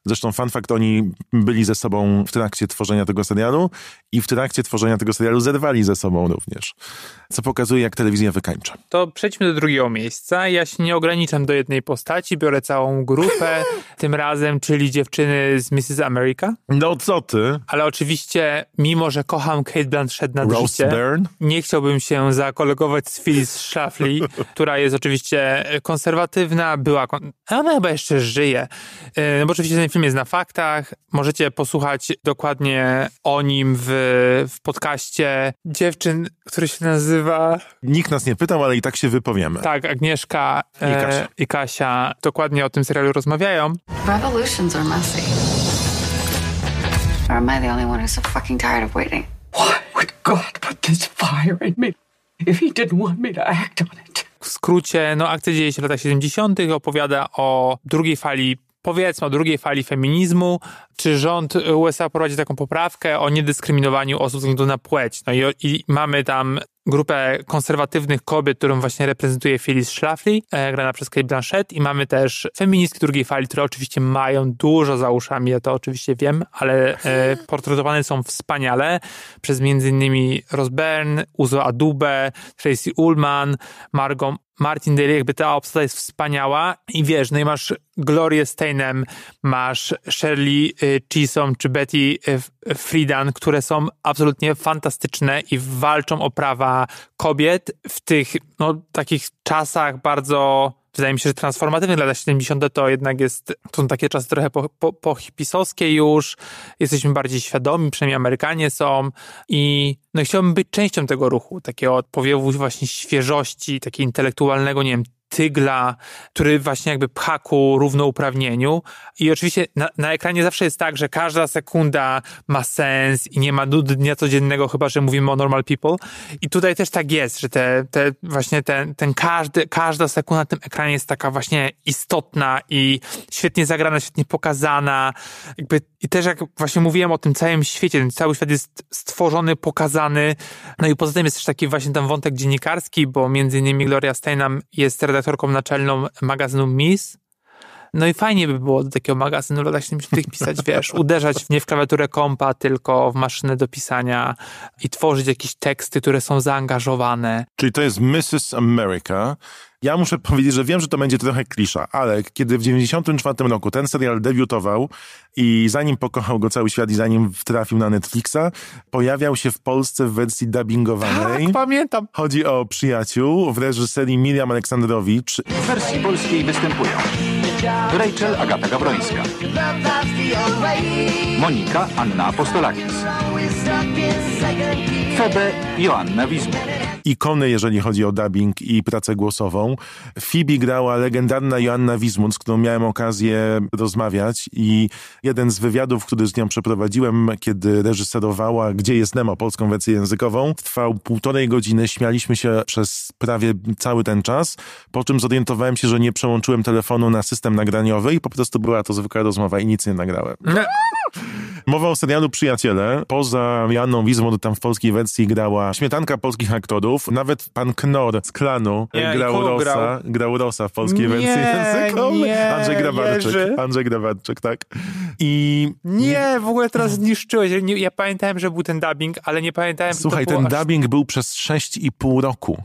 Zresztą fun fact, oni byli ze sobą w trakcie tworzenia tego serialu i w trakcie tworzenia tego serialu zerwali ze sobą również. Co pokazuje, jak telewizja wykańcza. To przejdźmy do drugiego miejsca. Ja się nie ograniczam do jednej postaci, biorę całą grupę, (laughs) tym razem, czyli dziewczyny z Mrs. America. No co ty? Ale oczywiście, mimo że kocham Kate Blanchett na życie, nie chciałbym się zakolegować z Phyllis Schlafly, (laughs) która jest oczywiście konserwatywna, była... Kon... Ona chyba jeszcze żyje. E, No bo oczywiście ten film jest na faktach. Możecie posłuchać dokładnie o nim w, w podcaście dziewczyn, który się nazywa... Nikt nas nie pytał, ale i tak się wypowiemy. Tak, Agnieszka e, I Kasia. i Kasia dokładnie o tym serialu rozmawiają. Revolutions are messy. Or am I the only one who's so fucking tired of waiting? Why would God put this fire in me if he didn't want me to act on it? W skrócie, no akcja dzieje się w latach 70., opowiada o drugiej fali, powiedzmy o drugiej fali feminizmu. Czy rząd USA prowadzi taką poprawkę o niedyskryminowaniu osób ze względu na płeć? No i, i mamy tam grupę konserwatywnych kobiet, którą właśnie reprezentuje Phyllis Schlafly, e, grana przez Kate Blanchett. I mamy też feministki drugiej fali, które oczywiście mają dużo za uszami, ja to oczywiście wiem, ale e, (laughs) portretowane są wspaniale. Przez innymi Rose Byrne, Uzo Adube, Tracy Ullman, Margot Martin Daly, jakby ta obsada jest wspaniała. I wiesz, no i masz Glorię Steinem, masz Shirley y, Chisholm czy Betty F- Friedan, które są absolutnie fantastyczne i walczą o prawa kobiet w tych, no, takich czasach bardzo wydaje mi się, że transformatywnych lata 70. to jednak jest, to są takie czasy trochę po, po, po już, jesteśmy bardziej świadomi, przynajmniej Amerykanie są i no chciałbym być częścią tego ruchu, takiego powiewu właśnie świeżości, takiego intelektualnego, nie wiem, tygla, który właśnie jakby pcha ku równouprawnieniu. I oczywiście na, na ekranie zawsze jest tak, że każda sekunda ma sens i nie ma dnia codziennego, chyba że mówimy o normal people. I tutaj też tak jest, że te, te właśnie ten, ten każdy, każda sekunda na tym ekranie jest taka właśnie istotna i świetnie zagrana, świetnie pokazana. Jakby, I też jak właśnie mówiłem o tym całym świecie, ten cały świat jest stworzony, pokazany. No i poza tym jest też taki właśnie ten wątek dziennikarski, bo między innymi Gloria Steinem jest redaktorką naczelną magazynu Miss. No i fajnie by było do takiego magazynu latach 70 pisać, (laughs) wiesz, uderzać nie w klawiaturę kompa, tylko w maszynę do pisania i tworzyć jakieś teksty, które są zaangażowane. Czyli to jest Mrs. America. Ja muszę (laughs) powiedzieć, że wiem, że to będzie trochę klisza, ale kiedy w 94 roku ten serial debiutował i zanim pokochał go cały świat i zanim trafił na Netflixa, pojawiał się w Polsce w wersji dubbingowanej. Tak, pamiętam. Chodzi o przyjaciół w reżyserii Miriam Aleksandrowicz. W wersji polskiej występują Rachel Agata Gabrońska, Monika Anna Apostolakis, Febe Joanna Wismut. ikony, jeżeli chodzi o dubbing i pracę głosową. Phoebe grała legendarna Joanna Wismut, z którą miałem okazję rozmawiać i jeden z wywiadów, który z nią przeprowadziłem, kiedy reżyserowała Gdzie jest Nemo, polską wersję językową, trwał półtorej godziny, śmialiśmy się przez prawie cały ten czas, po czym zorientowałem się, że nie przełączyłem telefonu na system nagraniowy i po prostu była to zwykła rozmowa i nic nie nagrałem. (laughs) Mowa o serialu Przyjaciele. Poza Janną Wismut tam w polskiej wersji grała śmietanka polskich aktorów. Nawet pan Knor z klanu Nie, grał Rosa. grał? Grał Rosa w polskiej Nie, wersji językowej. Andrzej Grabarczyk. Jerzy. Andrzej Grabarczyk, tak. I Nie, w ogóle teraz zniszczyłeś. Ja pamiętałem, że był ten dubbing, ale nie pamiętałem, słuchaj, ten aż... dubbing był przez 6,5 roku.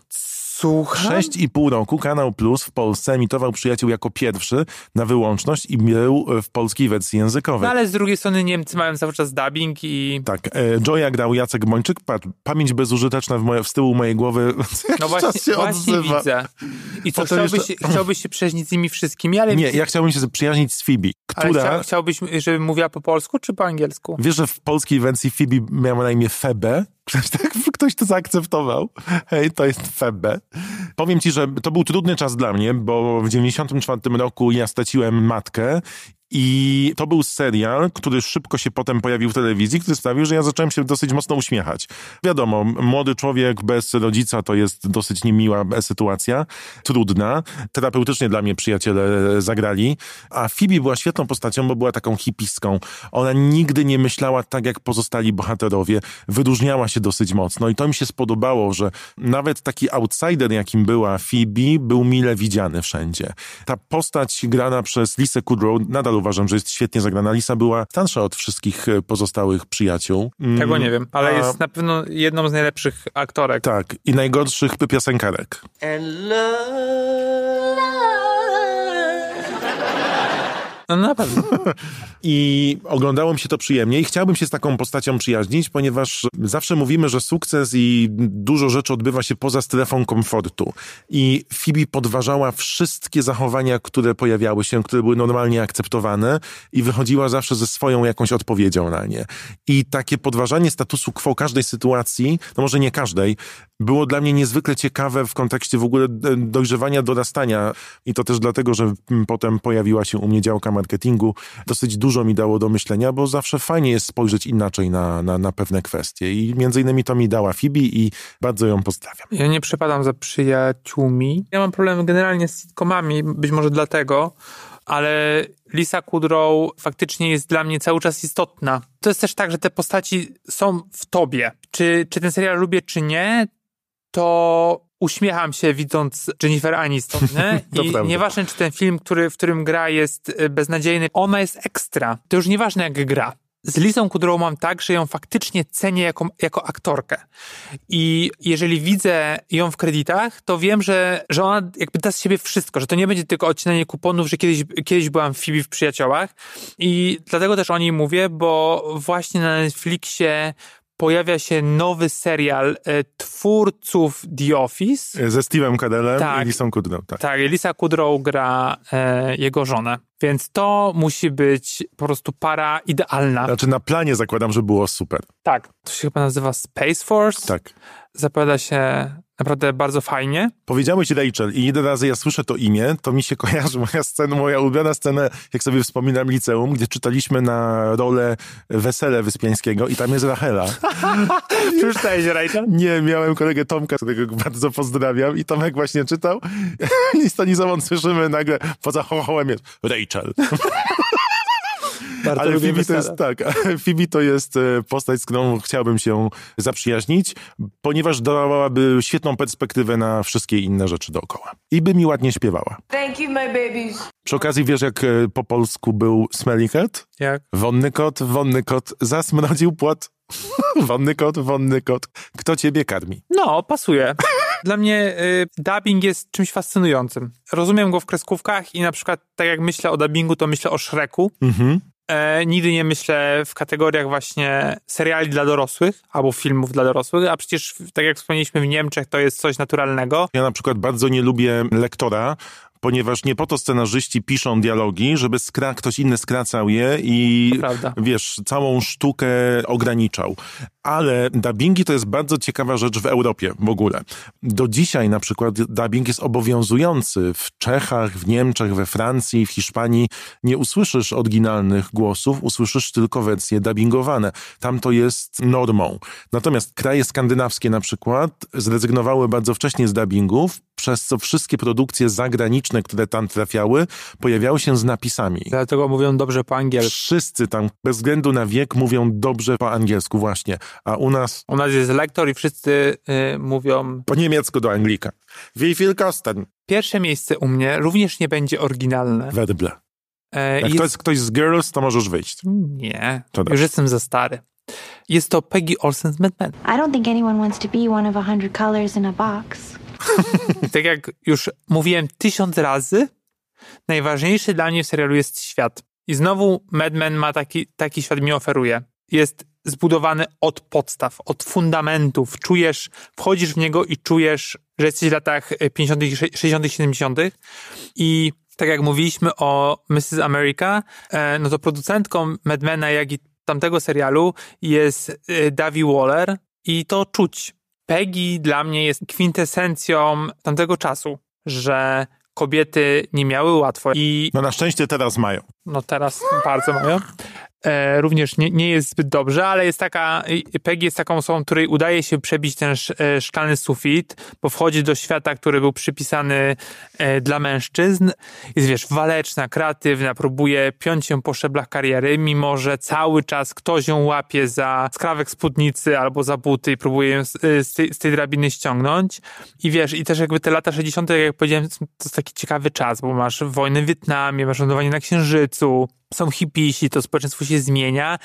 Słucham? 6,5 roku Kanał Plus w Polsce emitował Przyjaciół jako pierwszy na wyłączność i był w polskiej wersji językowej. No ale z drugiej strony Niemcy mają cały czas dubbing i... Tak, e, Joya grał Jacek Mończyk. Patrz, pamięć bezużyteczna w moje, z tyłu mojej głowy (laughs) No właśnie, czas się właśnie odzywa. widzę. I co, Potem chciałbyś, jeszcze- chciałbyś się przyjaźnić z nimi wszystkimi, ale... Nie, ja chciałbym się zaprzyjaźnić z ale która... chcia, chciałbyś, żeby mówiła po polsku czy po angielsku? Wiesz, że w polskiej wersji Phoebe miała na imię Febe? Ktoś, tak, ktoś to zaakceptował. Hej, to jest Febe. Powiem ci, że to był trudny czas dla mnie, bo w 94 roku ja straciłem matkę i to był serial, który szybko się potem pojawił w telewizji, który sprawił, że ja zacząłem się dosyć mocno uśmiechać. Wiadomo, młody człowiek bez rodzica to jest dosyć niemiła sytuacja, trudna. Terapeutycznie dla mnie przyjaciele zagrali, a Phoebe była świetną postacią, bo była taką hipiską. Ona nigdy nie myślała tak jak pozostali bohaterowie. Wyróżniała się dosyć mocno i to mi się spodobało, że nawet taki outsider, jakim była Phoebe, był mile widziany wszędzie. Ta postać grana przez Lisę Kudrow, nadal uważam, że jest świetnie zagrana. Lisa była starsza od wszystkich e, pozostałych przyjaciół. Mm, Tego nie wiem, ale a- jest na pewno jedną z najlepszych aktorek. Tak, i najgorszych piosenkarek. No na pewno. I oglądało mi się to przyjemnie i chciałbym się z taką postacią przyjaźnić, ponieważ zawsze mówimy, że sukces i dużo rzeczy odbywa się poza strefą komfortu. I Phoebe podważała wszystkie zachowania, które pojawiały się, które były normalnie akceptowane i wychodziła zawsze ze swoją jakąś odpowiedzią na nie. I takie podważanie statusu quo każdej sytuacji, no może nie każdej, było dla mnie niezwykle ciekawe w kontekście w ogóle e, dojrzewania, dorastania. I to też dlatego, że potem pojawiła się u mnie działka marketingu. Dosyć dużo mi dało do myślenia, bo zawsze fajnie jest spojrzeć inaczej na, na, na pewne kwestie. I między innymi to mi dała Phoebe i bardzo ją pozdrawiam. Ja nie przepadam za przyjaciółmi. Ja mam problem generalnie z sitcomami, być może dlatego, ale Lisa Kudrow faktycznie jest dla mnie cały czas istotna. To jest też tak, że te postaci są w tobie. Czy, czy ten serial lubię, czy nie, to uśmiecham się widząc Jennifer Aniston, nie? (laughs) I prawda. nieważne, czy ten film, który, w którym gra jest y, beznadziejny, ona jest ekstra. To już nieważne, jak gra. Z Lisą Kudrową mam tak, że ją faktycznie cenię jako, jako aktorkę. I jeżeli widzę ją w kredytach, to wiem, że, że ona jakby da z siebie wszystko, że to nie będzie tylko odcinanie kuponów, że kiedyś, kiedyś byłam w Phoebe w Przyjaciołach. I dlatego też o niej mówię, bo właśnie na Netflixie pojawia się nowy serial e, twórców The Office. Ze Steve'em Carellem Tak. i Lisą Kudrow. Tak. Tak, Lisa Kudrow gra e, jego żonę. Więc to musi być po prostu para idealna. Znaczy na planie zakładam, że było super. Tak. To się chyba nazywa Space Force. Tak. Zapowiada się naprawdę bardzo fajnie. Powiedziałeś Rachel i ile razy ja słyszę to imię, to mi się (laughs) kojarzy moja scena, moja ulubiona scena, jak sobie wspominam liceum, gdzie czytaliśmy na rolę Wesele Wyspiańskiego i tam jest Rachela. (laughs) Przeczytałeś Rachel? Nie, miałem kolegę Tomka, którego bardzo pozdrawiam i Tomek właśnie czytał (laughs) i stonizową słyszymy nagle poza hochołem jest Rachel. Bardzo Ale Phoebe to jest tak, (laughs) Phoebe to jest e, postać, z którą chciałbym się zaprzyjaźnić, ponieważ dawałaby świetną perspektywę na wszystkie inne rzeczy dookoła. I by mi ładnie śpiewała. Thank you, my babies. Przy okazji wiesz, jak e, po polsku był smelly cat? Jak? Wonny kot, wonny kot, zasmrodził płot. (laughs) wonny kot, wonny kot. Kto ciebie karmi? No, pasuje. Dla mnie y, dubbing jest czymś fascynującym. Rozumiem go w kreskówkach i na przykład tak jak myślę o dubbingu, to myślę o Shreku. Mhm. E, nigdy nie myślę w kategoriach właśnie seriali dla dorosłych albo filmów dla dorosłych, a przecież tak jak wspomnieliśmy w Niemczech to jest coś naturalnego. Ja na przykład bardzo nie lubię lektora, ponieważ nie po to scenarzyści piszą dialogi, żeby skra- ktoś inny skracał je i wiesz, całą sztukę ograniczał. Ale dubbingi to jest bardzo ciekawa rzecz w Europie w ogóle. Do dzisiaj na przykład dubbing jest obowiązujący w Czechach, w Niemczech, we Francji, w Hiszpanii. Nie usłyszysz oryginalnych głosów, usłyszysz tylko wersje dubbingowane. Tam to jest normą. Natomiast kraje skandynawskie na przykład zrezygnowały bardzo wcześnie z dubbingów, przez co wszystkie produkcje zagraniczne, które tam trafiały, pojawiały się z napisami. Dlatego mówią dobrze po angielsku. Wszyscy tam, bez względu na wiek, mówią dobrze po angielsku właśnie, a u nas U nas jest lektor i wszyscy y, mówią... po niemiecku do Anglika. Wie viel kosten? Pierwsze miejsce u mnie również nie będzie oryginalne. Wedle. E, Jak to jest ktoś z Girls, to możesz wyjść. Nie, To już jestem za stary. Jest to Peggy Olsen z Mad Men. I don't think anyone wants to be one of a hundred colors in a box. (laughs) Tak jak już mówiłem tysiąc razy, najważniejszy dla mnie w serialu jest świat. I znowu Mad Men ma taki, taki świat mi oferuje. Jest zbudowany od podstaw, od fundamentów. Czujesz, wchodzisz w niego i czujesz, że jesteś w latach 50., 60., 70. I tak jak mówiliśmy o Mrs. America, e, no to producentką Mad Mena, jak i tamtego serialu jest e, Davy Waller i to czuć. Peggy dla mnie jest kwintesencją tamtego czasu, że kobiety nie miały łatwo i No na szczęście teraz mają. no teraz bardzo mają. E, również nie, nie jest zbyt dobrze, ale jest taka, Peggy jest taką osobą, której udaje się przebić ten sz, e, szklany sufit, bo wchodzi do świata, który był przypisany e, dla mężczyzn. Jest, wiesz, waleczna, kreatywna, próbuje piąć się po szczeblach kariery, mimo że cały czas ktoś ją łapie za skrawek spódnicy albo za buty i próbuje ją z, e, z, tej, z tej drabiny ściągnąć. I wiesz, i też jakby te lata 60., jak powiedziałem, to jest taki ciekawy czas, bo masz wojnę w Wietnamie, masz lądowanie na Księżycu, są hipisi, to społeczeństwo się zmienia.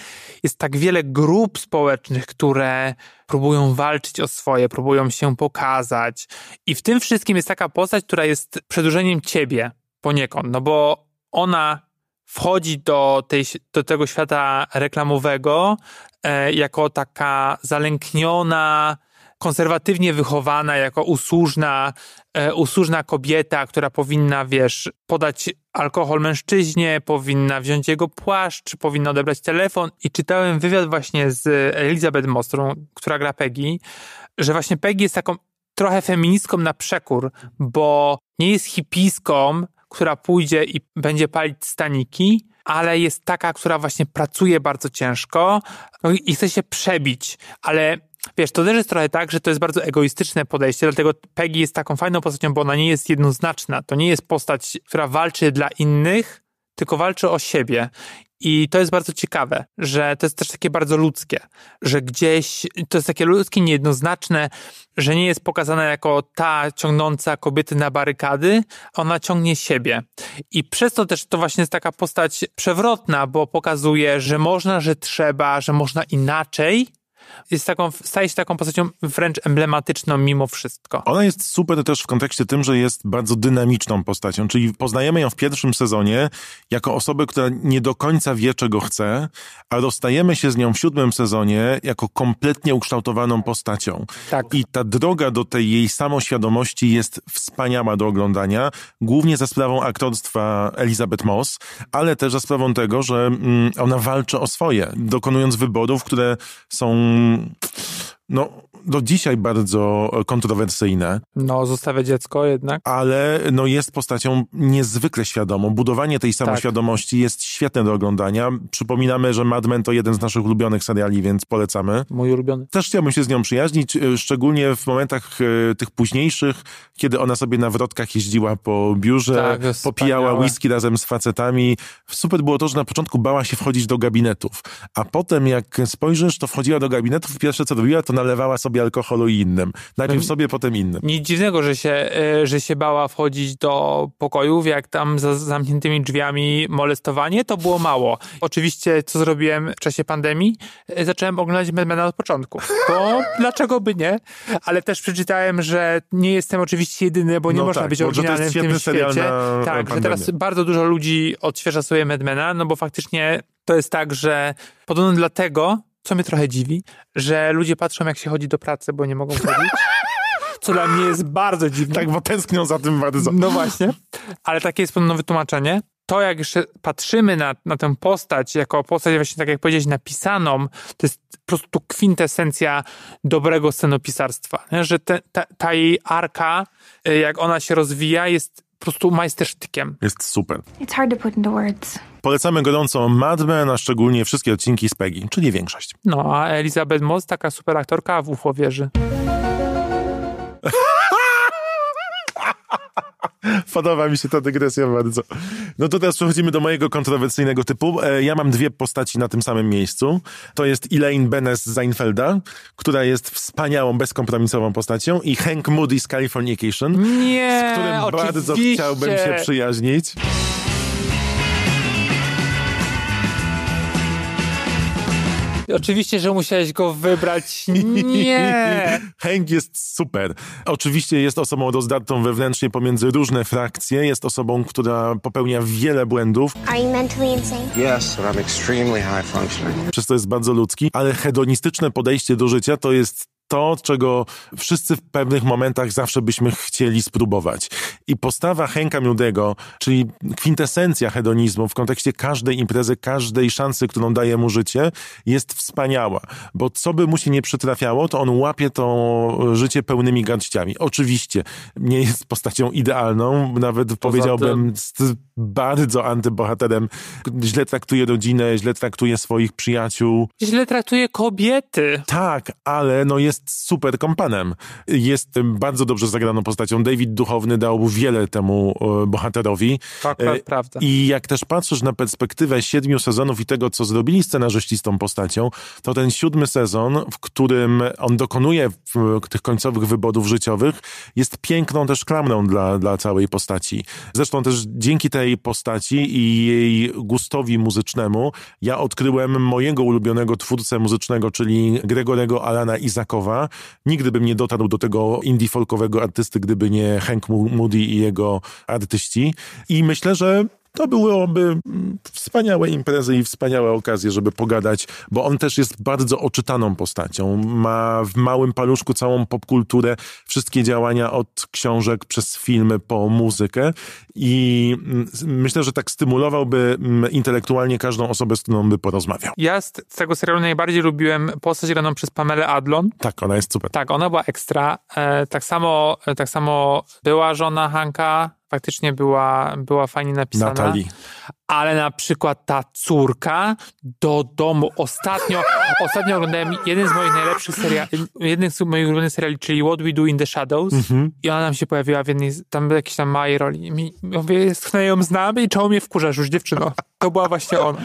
Jest tak wiele grup społecznych, które próbują walczyć o swoje, próbują się pokazać. I w tym wszystkim jest taka postać, która jest przedłużeniem ciebie poniekąd, no bo ona wchodzi do, tej, do tego świata reklamowego e, jako taka zalękniona, konserwatywnie wychowana, jako usłużna, e, usłużna kobieta, która powinna, wiesz, podać alkohol mężczyźnie, powinna wziąć jego płaszcz, powinna odebrać telefon. I czytałem wywiad właśnie z Elizabeth Moss, która gra Peggy, że właśnie Peggy jest taką trochę feministką na przekór, bo nie jest hipiską, która pójdzie i będzie palić staniki, ale jest taka, która właśnie pracuje bardzo ciężko no i chce się przebić, ale Wiesz, to też jest trochę tak, że to jest bardzo egoistyczne podejście, dlatego Peggy jest taką fajną postacią, bo ona nie jest jednoznaczna. To nie jest postać, która walczy dla innych, tylko walczy o siebie. I to jest bardzo ciekawe, że to jest też takie bardzo ludzkie, że gdzieś to jest takie ludzkie, niejednoznaczne, że nie jest pokazana jako ta ciągnąca kobiety na barykady, ona ciągnie siebie. I przez to też to właśnie jest taka postać przewrotna, bo pokazuje, że można, że trzeba, że można inaczej. Jest taką, staje się taką postacią wręcz emblematyczną mimo wszystko. Ona jest super też w kontekście tym, że jest bardzo dynamiczną postacią, czyli poznajemy ją w pierwszym sezonie jako osobę, która nie do końca wie, czego chce, a rozstajemy się z nią w siódmym sezonie jako kompletnie ukształtowaną postacią. Tak. I ta droga do tej jej samoświadomości jest wspaniała do oglądania, głównie za sprawą aktorstwa Elizabeth Moss, ale też za sprawą tego, że mm, ona walczy o swoje, dokonując wyborów, które są ähm, no, do dzisiaj bardzo kontrowersyjne, No, zostawia dziecko jednak. ale no, jest postacią niezwykle świadomą. Budowanie tej samoświadomości jest świetne do oglądania. Przypominamy, że Mad Men to jeden z naszych ulubionych seriali, więc polecamy. Mój ulubiony. Też chciałbym się z nią przyjaźnić, e, szczególnie w momentach e, tych późniejszych, kiedy ona sobie na wrotkach jeździła po biurze, Tak, popijała wspaniałe. whisky razem z facetami. Super było to, że na początku bała się wchodzić do gabinetów, a potem jak spojrzysz, to wchodziła do gabinetów i pierwsze co robiła, to nalewała sobie alkoholu i innym. Najpierw sobie, potem innym. Nic dziwnego, że się, e, że się bała wchodzić do pokojów, jak tam za zamkniętymi drzwiami molestowanie, to było mało. Oczywiście, co zrobiłem w czasie pandemii? E, Zacząłem oglądać Mad Mena od początku, bo (laughs) dlaczego by nie? Ale też przeczytałem, że nie jestem oczywiście jedyny, bo nie No można tak, być że oryginalnym w tym świecie. na tak, że pandemię. teraz bardzo dużo ludzi odświeża sobie Mad Mena, no bo faktycznie to jest tak, że podobno dlatego, co mnie trochę dziwi, że ludzie patrzą, jak się chodzi do pracy, bo nie mogą chodzić. co dla mnie jest bardzo dziwne. Tak, bo tęsknią za tym bardzo. No właśnie, ale takie jest podobno wytłumaczenie. To, jak jeszcze patrzymy na, na tę postać, jako postać właśnie, tak jak powiedziałeś, napisaną, to jest po prostu kwintesencja dobrego scenopisarstwa. Nie? Że te, ta, ta jej arka, y, jak ona się rozwija, jest po prostu majstersztykiem. Jest super. It's hard to put into words. Polecamy gorąco Mad Men, a szczególnie wszystkie odcinki z Peggy, czyli większość. No, a Elizabeth Moss, taka super aktorka, a w ucho wierzy. (laughs) Podoba mi się ta dygresja bardzo. No to teraz przechodzimy do mojego kontrowersyjnego typu. E, Ja mam dwie postaci na tym samym miejscu. To jest Elaine Benes z Seinfelda, która jest wspaniałą, bezkompromisową postacią i Hank Moody z Californication, Nie, z którym bardzo oczywiście. chciałbym się przyjaźnić. Oczywiście, że musiałeś go wybrać. Nie! (laughs) Hank jest super. Oczywiście jest osobą rozdartą wewnętrznie pomiędzy różne frakcje. Jest osobą, która popełnia wiele błędów, Are you mentally insane? Yes, but I'm extremely high functioning. przez to jest bardzo ludzki, ale hedonistyczne podejście do życia to jest to, czego wszyscy w pewnych momentach zawsze byśmy chcieli spróbować. I postawa Henka Miudego, czyli kwintesencja hedonizmu w kontekście każdej imprezy, każdej szansy, którą daje mu życie, jest wspaniała. Bo co by mu się nie przytrafiało, to on łapie to życie pełnymi garściami. Oczywiście nie jest postacią idealną, nawet powiedziałbym jest bardzo antybohaterem. Źle traktuje rodzinę, źle traktuje swoich przyjaciół. Źle traktuje kobiety. Tak, ale no jest super kompanem. Jest bardzo dobrze zagraną postacią. David Duchowny dał wiele temu e, bohaterowi. Akurat E, prawda. I jak też patrzysz na perspektywę siedmiu sezonów i tego, co zrobili scenarzyści z tą postacią, to ten siódmy sezon, w którym on dokonuje w, tych końcowych wyborów życiowych, jest piękną też klamrą dla, dla całej postaci. Zresztą też dzięki tej postaci i jej gustowi muzycznemu, ja odkryłem mojego ulubionego twórcę muzycznego, czyli Gregorego Alana Izakowa. Nigdy bym nie dotarł do tego indie folkowego artysty, gdyby nie Hank Mo- Moody i jego artyści. I myślę, że to byłoby mm, wspaniałe imprezy i wspaniałe okazje, żeby pogadać, bo on też jest bardzo oczytaną postacią. Ma w małym paluszku całą popkulturę, wszystkie działania od książek przez filmy po muzykę i mm, myślę, że tak stymulowałby mm, intelektualnie każdą osobę, z którą by porozmawiał. Ja z tego serialu najbardziej lubiłem postać graną przez Pamelę Adlon. Tak, ona jest super. Tak, ona była ekstra. E, tak, samo, e, tak samo była żona Hanka, faktycznie była, była fajnie napisana. Natalii. Ale na przykład ta córka do domu. Ostatnio, ostatnio oglądałem jeden z moich najlepszych seriali, jeden z moich ulubionych seriali, czyli What We Do in the Shadows. Mhm. I ona nam się pojawiła w jednej, tam jakiejś tam małej roli. Mi, mówię, skąd ją znam i czemu mnie wkurzasz już, dziewczyno? To była właśnie ona.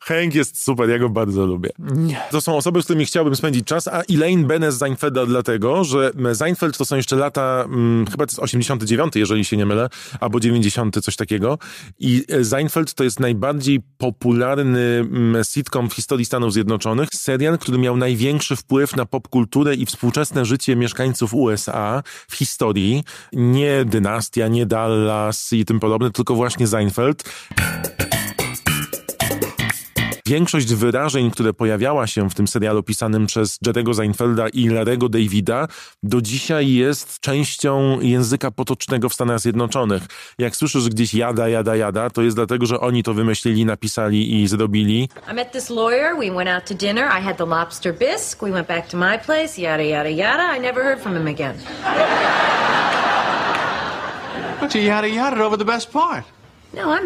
Hank jest super, ja go bardzo lubię. Nie. To są osoby, z którymi chciałbym spędzić czas, a Elaine Benes Seinfelda dlatego, że Seinfeld to są jeszcze lata, mm, chyba to jest 89, jeżeli się nie mylę, albo 90, coś takiego. I e, Seinfeld to jest najbardziej popularny sitcom w historii Stanów Zjednoczonych. Serial, który miał największy wpływ na popkulturę i współczesne życie mieszkańców USA w historii. Nie Dynastia, nie Dallas i tym podobne, tylko właśnie Seinfeld. Większość wyrażeń, które pojawiała się w tym serialu pisanym przez Jerego Seinfelda i Larego Davida, do dzisiaj jest częścią języka potocznego w Stanach Zjednoczonych. Jak słyszysz gdzieś jada, jada, jada, to jest dlatego, że oni to wymyślili, napisali i zrobili. I met this lawyer. We went out to dinner. I had the lobster bisque. We went back to my place. Yada yada yada. I never heard from him again. But you yada yada over the best part. No.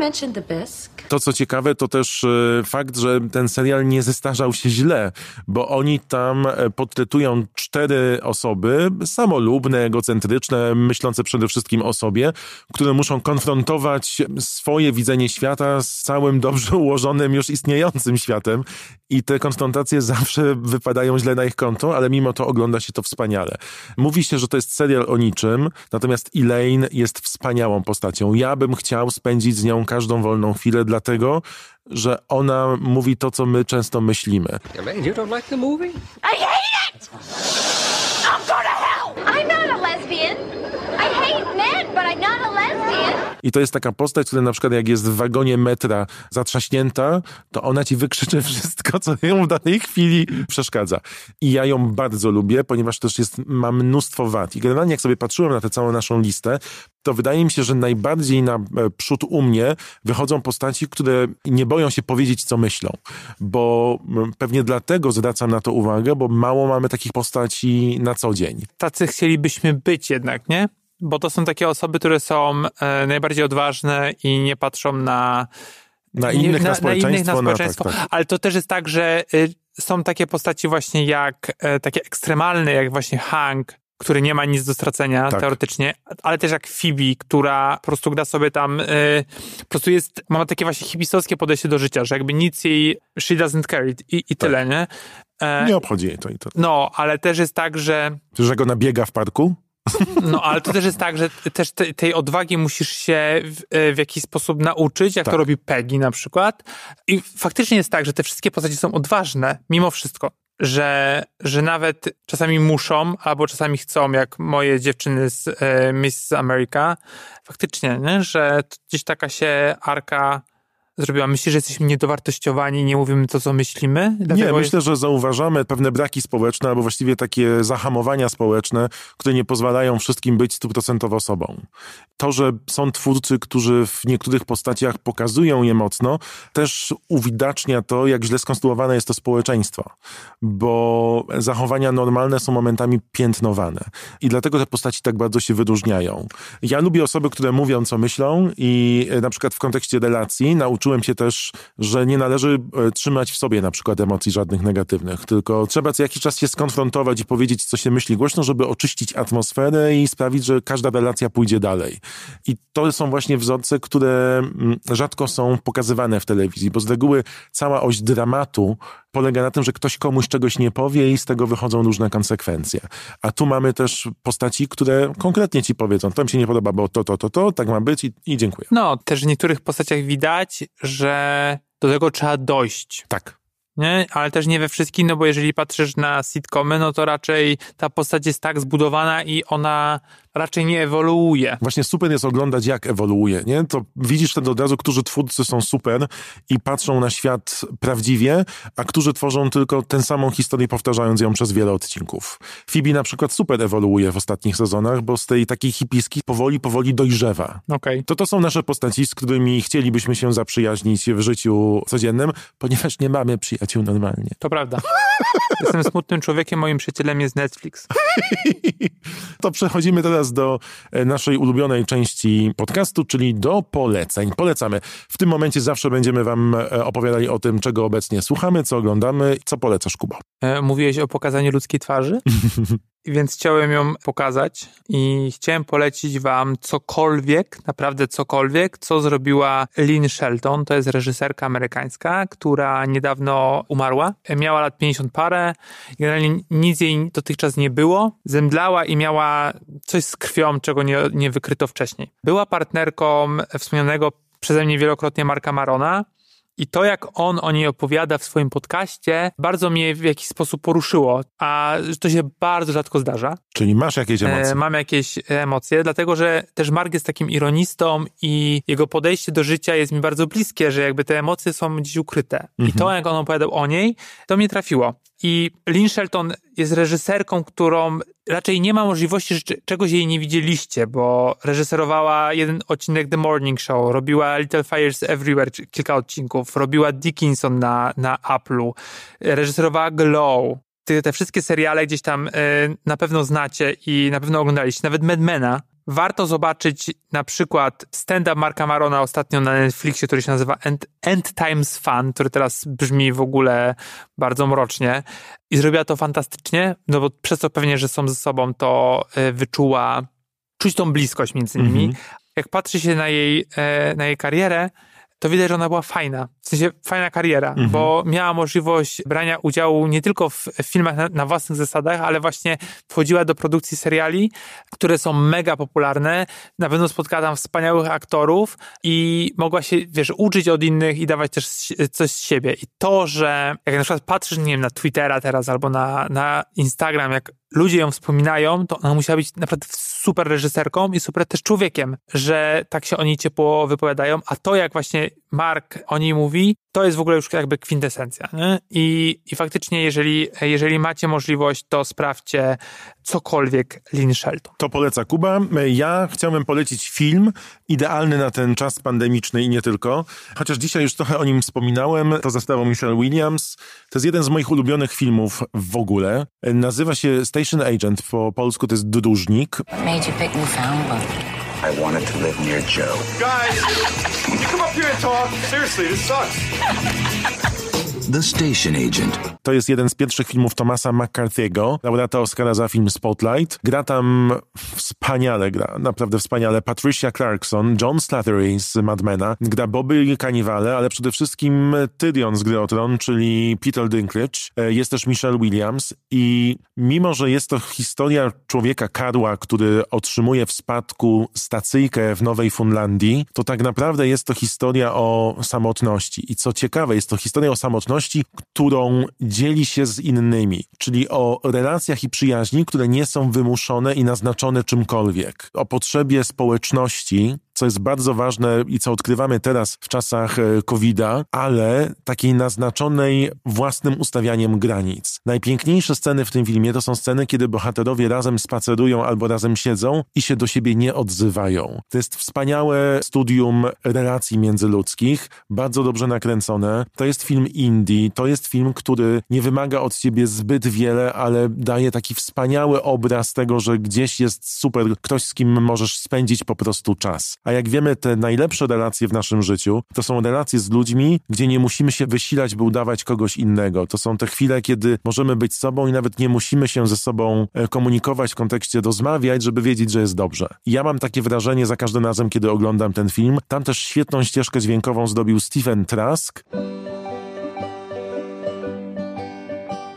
To, co ciekawe, to też e, fakt, że ten serial nie zestarzał się źle, bo oni tam e, portretują cztery osoby, samolubne, egocentryczne, myślące przede wszystkim o sobie, które muszą konfrontować swoje widzenie świata z całym dobrze ułożonym, już istniejącym światem i te konfrontacje zawsze wypadają źle na ich konto, ale mimo to ogląda się to wspaniale. Mówi się, że to jest serial o niczym, natomiast Elaine jest wspaniałą postacią. Ja bym chciał spędzić z nią każdą wolną chwilę, dlatego, że ona mówi to, co my często myślimy. Mean you don't like the movie? I hate it! I'm hell! No, I'm not a lesbian. I hate men, but I'm not a lesbian. I to jest taka postać, która na przykład jak jest w wagonie metra zatrzaśnięta, to ona ci wykrzyczy wszystko, co ją w danej chwili przeszkadza. I ja ją bardzo lubię, ponieważ też jest, ma mnóstwo wad. I generalnie jak sobie patrzyłem na tę całą naszą listę, to wydaje mi się, że najbardziej na e, przód u mnie wychodzą postaci, które nie boją się powiedzieć, co myślą. Bo m, pewnie dlatego zwracam na to uwagę, bo mało mamy takich postaci na co dzień. Tacy chcielibyśmy być jednak, nie? Bo to są takie osoby, które są e, najbardziej odważne i nie patrzą na Na innych, na, społeczeństwo. innych, na no, społeczeństwo. tak, tak. Ale to też jest tak, że y, są takie postaci właśnie jak e, takie ekstremalne, jak właśnie Hank, który nie ma nic do stracenia Tak. teoretycznie, ale też jak Phoebe, która po prostu gra sobie tam, y, po prostu jest, ma takie właśnie hipistowskie podejście do życia, że jakby nic jej, she doesn't care i, i tyle, nie? E, Nie obchodzi jej to i to. no, ale też jest tak, że Że go nabiega w parku? no, ale to też jest tak, że też te, tej odwagi musisz się w, e, w jakiś sposób nauczyć, jak Tak. to robi Peggy na przykład. I faktycznie jest tak, że te wszystkie postacie są odważne, mimo wszystko. Że, że nawet czasami muszą, albo czasami chcą, jak moje dziewczyny z e, Miss America. Faktycznie, nie? że gdzieś taka się arka zrobiła. Myślisz, że jesteśmy niedowartościowani, nie mówimy to, co myślimy? Nie, Dlatego myślę, że zauważamy pewne braki społeczne, albo właściwie takie zahamowania społeczne, które nie pozwalają wszystkim być stuprocentowo sobą. To, że są twórcy, którzy w niektórych postaciach pokazują je mocno, też uwidacznia to, jak źle skonstruowane jest to społeczeństwo, bo zachowania normalne są momentami piętnowane i dlatego te postaci tak bardzo się wyróżniają. Ja lubię osoby, które mówią, co myślą i e, na przykład w kontekście relacji nauczyłem się też, że nie należy e, trzymać w sobie na przykład emocji żadnych negatywnych, tylko trzeba co jakiś czas się skonfrontować i powiedzieć, co się myśli głośno, żeby oczyścić atmosferę i sprawić, że każda relacja pójdzie dalej. I to są właśnie wzorce, które mm, rzadko są pokazywane w telewizji, bo z reguły cała oś dramatu polega na tym, że ktoś komuś czegoś nie powie i z tego wychodzą różne konsekwencje. A tu mamy też postaci, które konkretnie ci powiedzą, to mi się nie podoba, bo to, to, to, to, tak ma być i, i dziękuję. No, też w niektórych postaciach widać, że do tego trzeba dojść. Tak. Nie? Ale też nie we wszystkich, no bo jeżeli patrzysz na sitcomy, no to raczej ta postać jest tak zbudowana i ona raczej nie ewoluuje. Właśnie super jest oglądać, jak ewoluuje, nie? To widzisz wtedy od razu, którzy twórcy są super i patrzą na świat prawdziwie, a którzy tworzą tylko tę samą historię, powtarzając ją przez wiele odcinków. Phoebe na przykład super ewoluuje w ostatnich sezonach, bo z tej takiej hipiski powoli, powoli dojrzewa. Okej. To to są nasze postaci, z którymi chcielibyśmy się zaprzyjaźnić w życiu codziennym, ponieważ nie mamy przyjaciół normalnie. To prawda. Jestem smutnym człowiekiem, moim przyjacielem jest Netflix. (laughs) To przechodzimy teraz do e, naszej ulubionej części podcastu, czyli do poleceń. Polecamy. W tym momencie zawsze będziemy wam e, opowiadali o tym, czego obecnie słuchamy, co oglądamy. Co polecasz, Kubo? E, Mówiłeś o pokazaniu ludzkiej twarzy, (laughs) więc chciałem ją pokazać i chciałem polecić wam cokolwiek, naprawdę cokolwiek, co zrobiła Lynn Shelton. To jest reżyserka amerykańska, która niedawno umarła. Miała lat 50 parę. Generalnie nic jej dotychczas nie było. Zemdlała i miała coś z krwią, czego nie, nie wykryto wcześniej. Była partnerką wspomnianego przeze mnie wielokrotnie Marka Marona. I to, jak on o niej opowiada w swoim podcaście, bardzo mnie w jakiś sposób poruszyło, a to się bardzo rzadko zdarza. Czyli masz jakieś emocje? E, mam jakieś emocje, dlatego że też Mark jest takim ironistą i jego podejście do życia jest mi bardzo bliskie, że jakby te emocje są gdzieś ukryte. I to, jak on opowiadał o niej, to mnie trafiło. I Lynn Shelton jest reżyserką, którą raczej nie ma możliwości, że cze- czegoś jej nie widzieliście, bo reżyserowała jeden odcinek The Morning Show, robiła Little Fires Everywhere kilka odcinków, robiła Dickinson na, na Apple'u, reżyserowała Glow. Te, te wszystkie seriale gdzieś tam e, na pewno znacie i na pewno oglądaliście, nawet Madmana. Warto zobaczyć na przykład stand-up Marka Marona ostatnio na Netflixie, który się nazywa End, End Times Fun, który teraz brzmi w ogóle bardzo mrocznie. I zrobiła to fantastycznie, no bo przez to pewnie, że są ze sobą, to e, wyczuła, czuć tą bliskość między nimi. Mhm. Jak patrzy się na jej, e, na jej karierę, to widać, że ona była fajna. W sensie fajna kariera, Mhm. bo miała możliwość brania udziału nie tylko w filmach na, na własnych zasadach, ale właśnie wchodziła do produkcji seriali, które są mega popularne. Na pewno spotkała tam wspaniałych aktorów i mogła się, wiesz, uczyć od innych i dawać też coś z siebie. I to, że jak na przykład patrzysz, nie wiem, na Twittera teraz albo na, na Instagram, jak ludzie ją wspominają, to ona musiała być naprawdę super reżyserką i super też człowiekiem, że tak się o niej ciepło wypowiadają, a to jak właśnie Mark o niej mówi, to jest w ogóle już jakby kwintesencja. Nie? I, I faktycznie, jeżeli, jeżeli macie możliwość, to sprawdźcie cokolwiek Lynn Shelton. To poleca Kuba. Ja chciałbym polecić film idealny na ten czas pandemiczny i nie tylko. Chociaż dzisiaj już trochę o nim wspominałem, to za sprawą Michelle Williams. To jest jeden z moich ulubionych filmów w ogóle. Nazywa się Station Agent, po polsku to jest Dróżnik. Made you pick Newfoundland. I wanted to live near Joe. Guys, (laughs) can you come up here and talk? Seriously, this sucks. (laughs) The Station Agent. To jest jeden z pierwszych filmów Thomasa McCarthy'ego, laureata Oscara za film Spotlight. Gra tam wspaniale, gra naprawdę wspaniale Patricia Clarkson, John Slattery z Mad Mena, gra Bobby Cannavale, ale przede wszystkim Tyrion z Gry o Tron, czyli Peter Dinklage. E, Jest też Michelle Williams i mimo, że jest to historia człowieka Karła, który otrzymuje w spadku stacyjkę w Nowej Funlandii, to tak naprawdę jest to historia o samotności. I co ciekawe, jest to historia o samotności, którą dzieli się z innymi, czyli o relacjach i przyjaźni, które nie są wymuszone i naznaczone czymkolwiek, o potrzebie społeczności, co jest bardzo ważne i co odkrywamy teraz w czasach e, COVID-a, ale takiej naznaczonej własnym ustawianiem granic. Najpiękniejsze sceny w tym filmie to są sceny, kiedy bohaterowie razem spacerują albo razem siedzą i się do siebie nie odzywają. To jest wspaniałe studium relacji międzyludzkich, bardzo dobrze nakręcone. To jest film indie, to jest film, który nie wymaga od ciebie zbyt wiele, ale daje taki wspaniały obraz tego, że gdzieś jest super ktoś, z kim możesz spędzić po prostu czas. A jak wiemy, te najlepsze relacje w naszym życiu to są relacje z ludźmi, gdzie nie musimy się wysilać, by udawać kogoś innego. To są te chwile, kiedy możemy być sobą i nawet nie musimy się ze sobą e, komunikować w kontekście rozmawiać, żeby wiedzieć, że jest dobrze. I ja mam takie wrażenie za każdym razem, kiedy oglądam ten film. Tam też świetną ścieżkę dźwiękową zdobił Stephen Trask.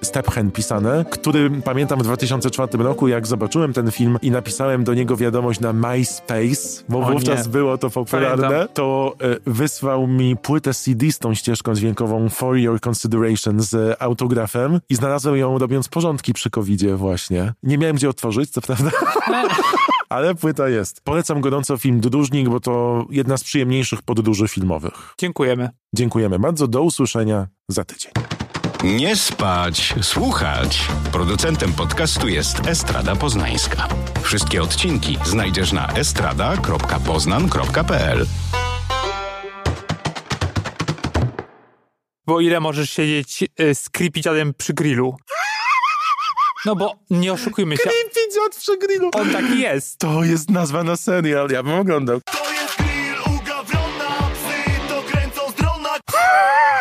Stephen pisane, który pamiętam w 2004 roku, jak zobaczyłem ten film i napisałem do niego wiadomość na MySpace, bo O wówczas nie. było to popularne, Pamiętam. to e, wysłał mi płytę CD z tą ścieżką dźwiękową For Your Consideration z autografem i znalazłem ją robiąc porządki przy covidzie właśnie. Nie miałem gdzie otworzyć, co prawda. (laughs) Ale płyta jest. Polecam gorąco film Dróżnik, bo to jedna z przyjemniejszych podróży filmowych. Dziękujemy. Dziękujemy bardzo. Do usłyszenia za tydzień. Nie spać, słuchać. Producentem podcastu jest Estrada Poznańska. Wszystkie odcinki znajdziesz na estrada.poznan.pl. Bo ile możesz siedzieć y, z creepiciadem przy grillu? No bo nie oszukujmy się. Creepiciad przy grillu. On taki jest. To jest nazwa na serial, ja bym oglądał.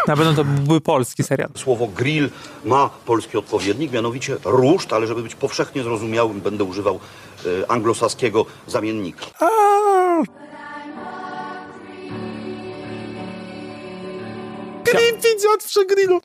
Na pewno to byłby polski serial. Słowo grill ma polski odpowiednik, mianowicie ruszt, ale żeby być powszechnie zrozumiałym, będę używał e, anglosaskiego zamiennika. Creepiciad przy grillu.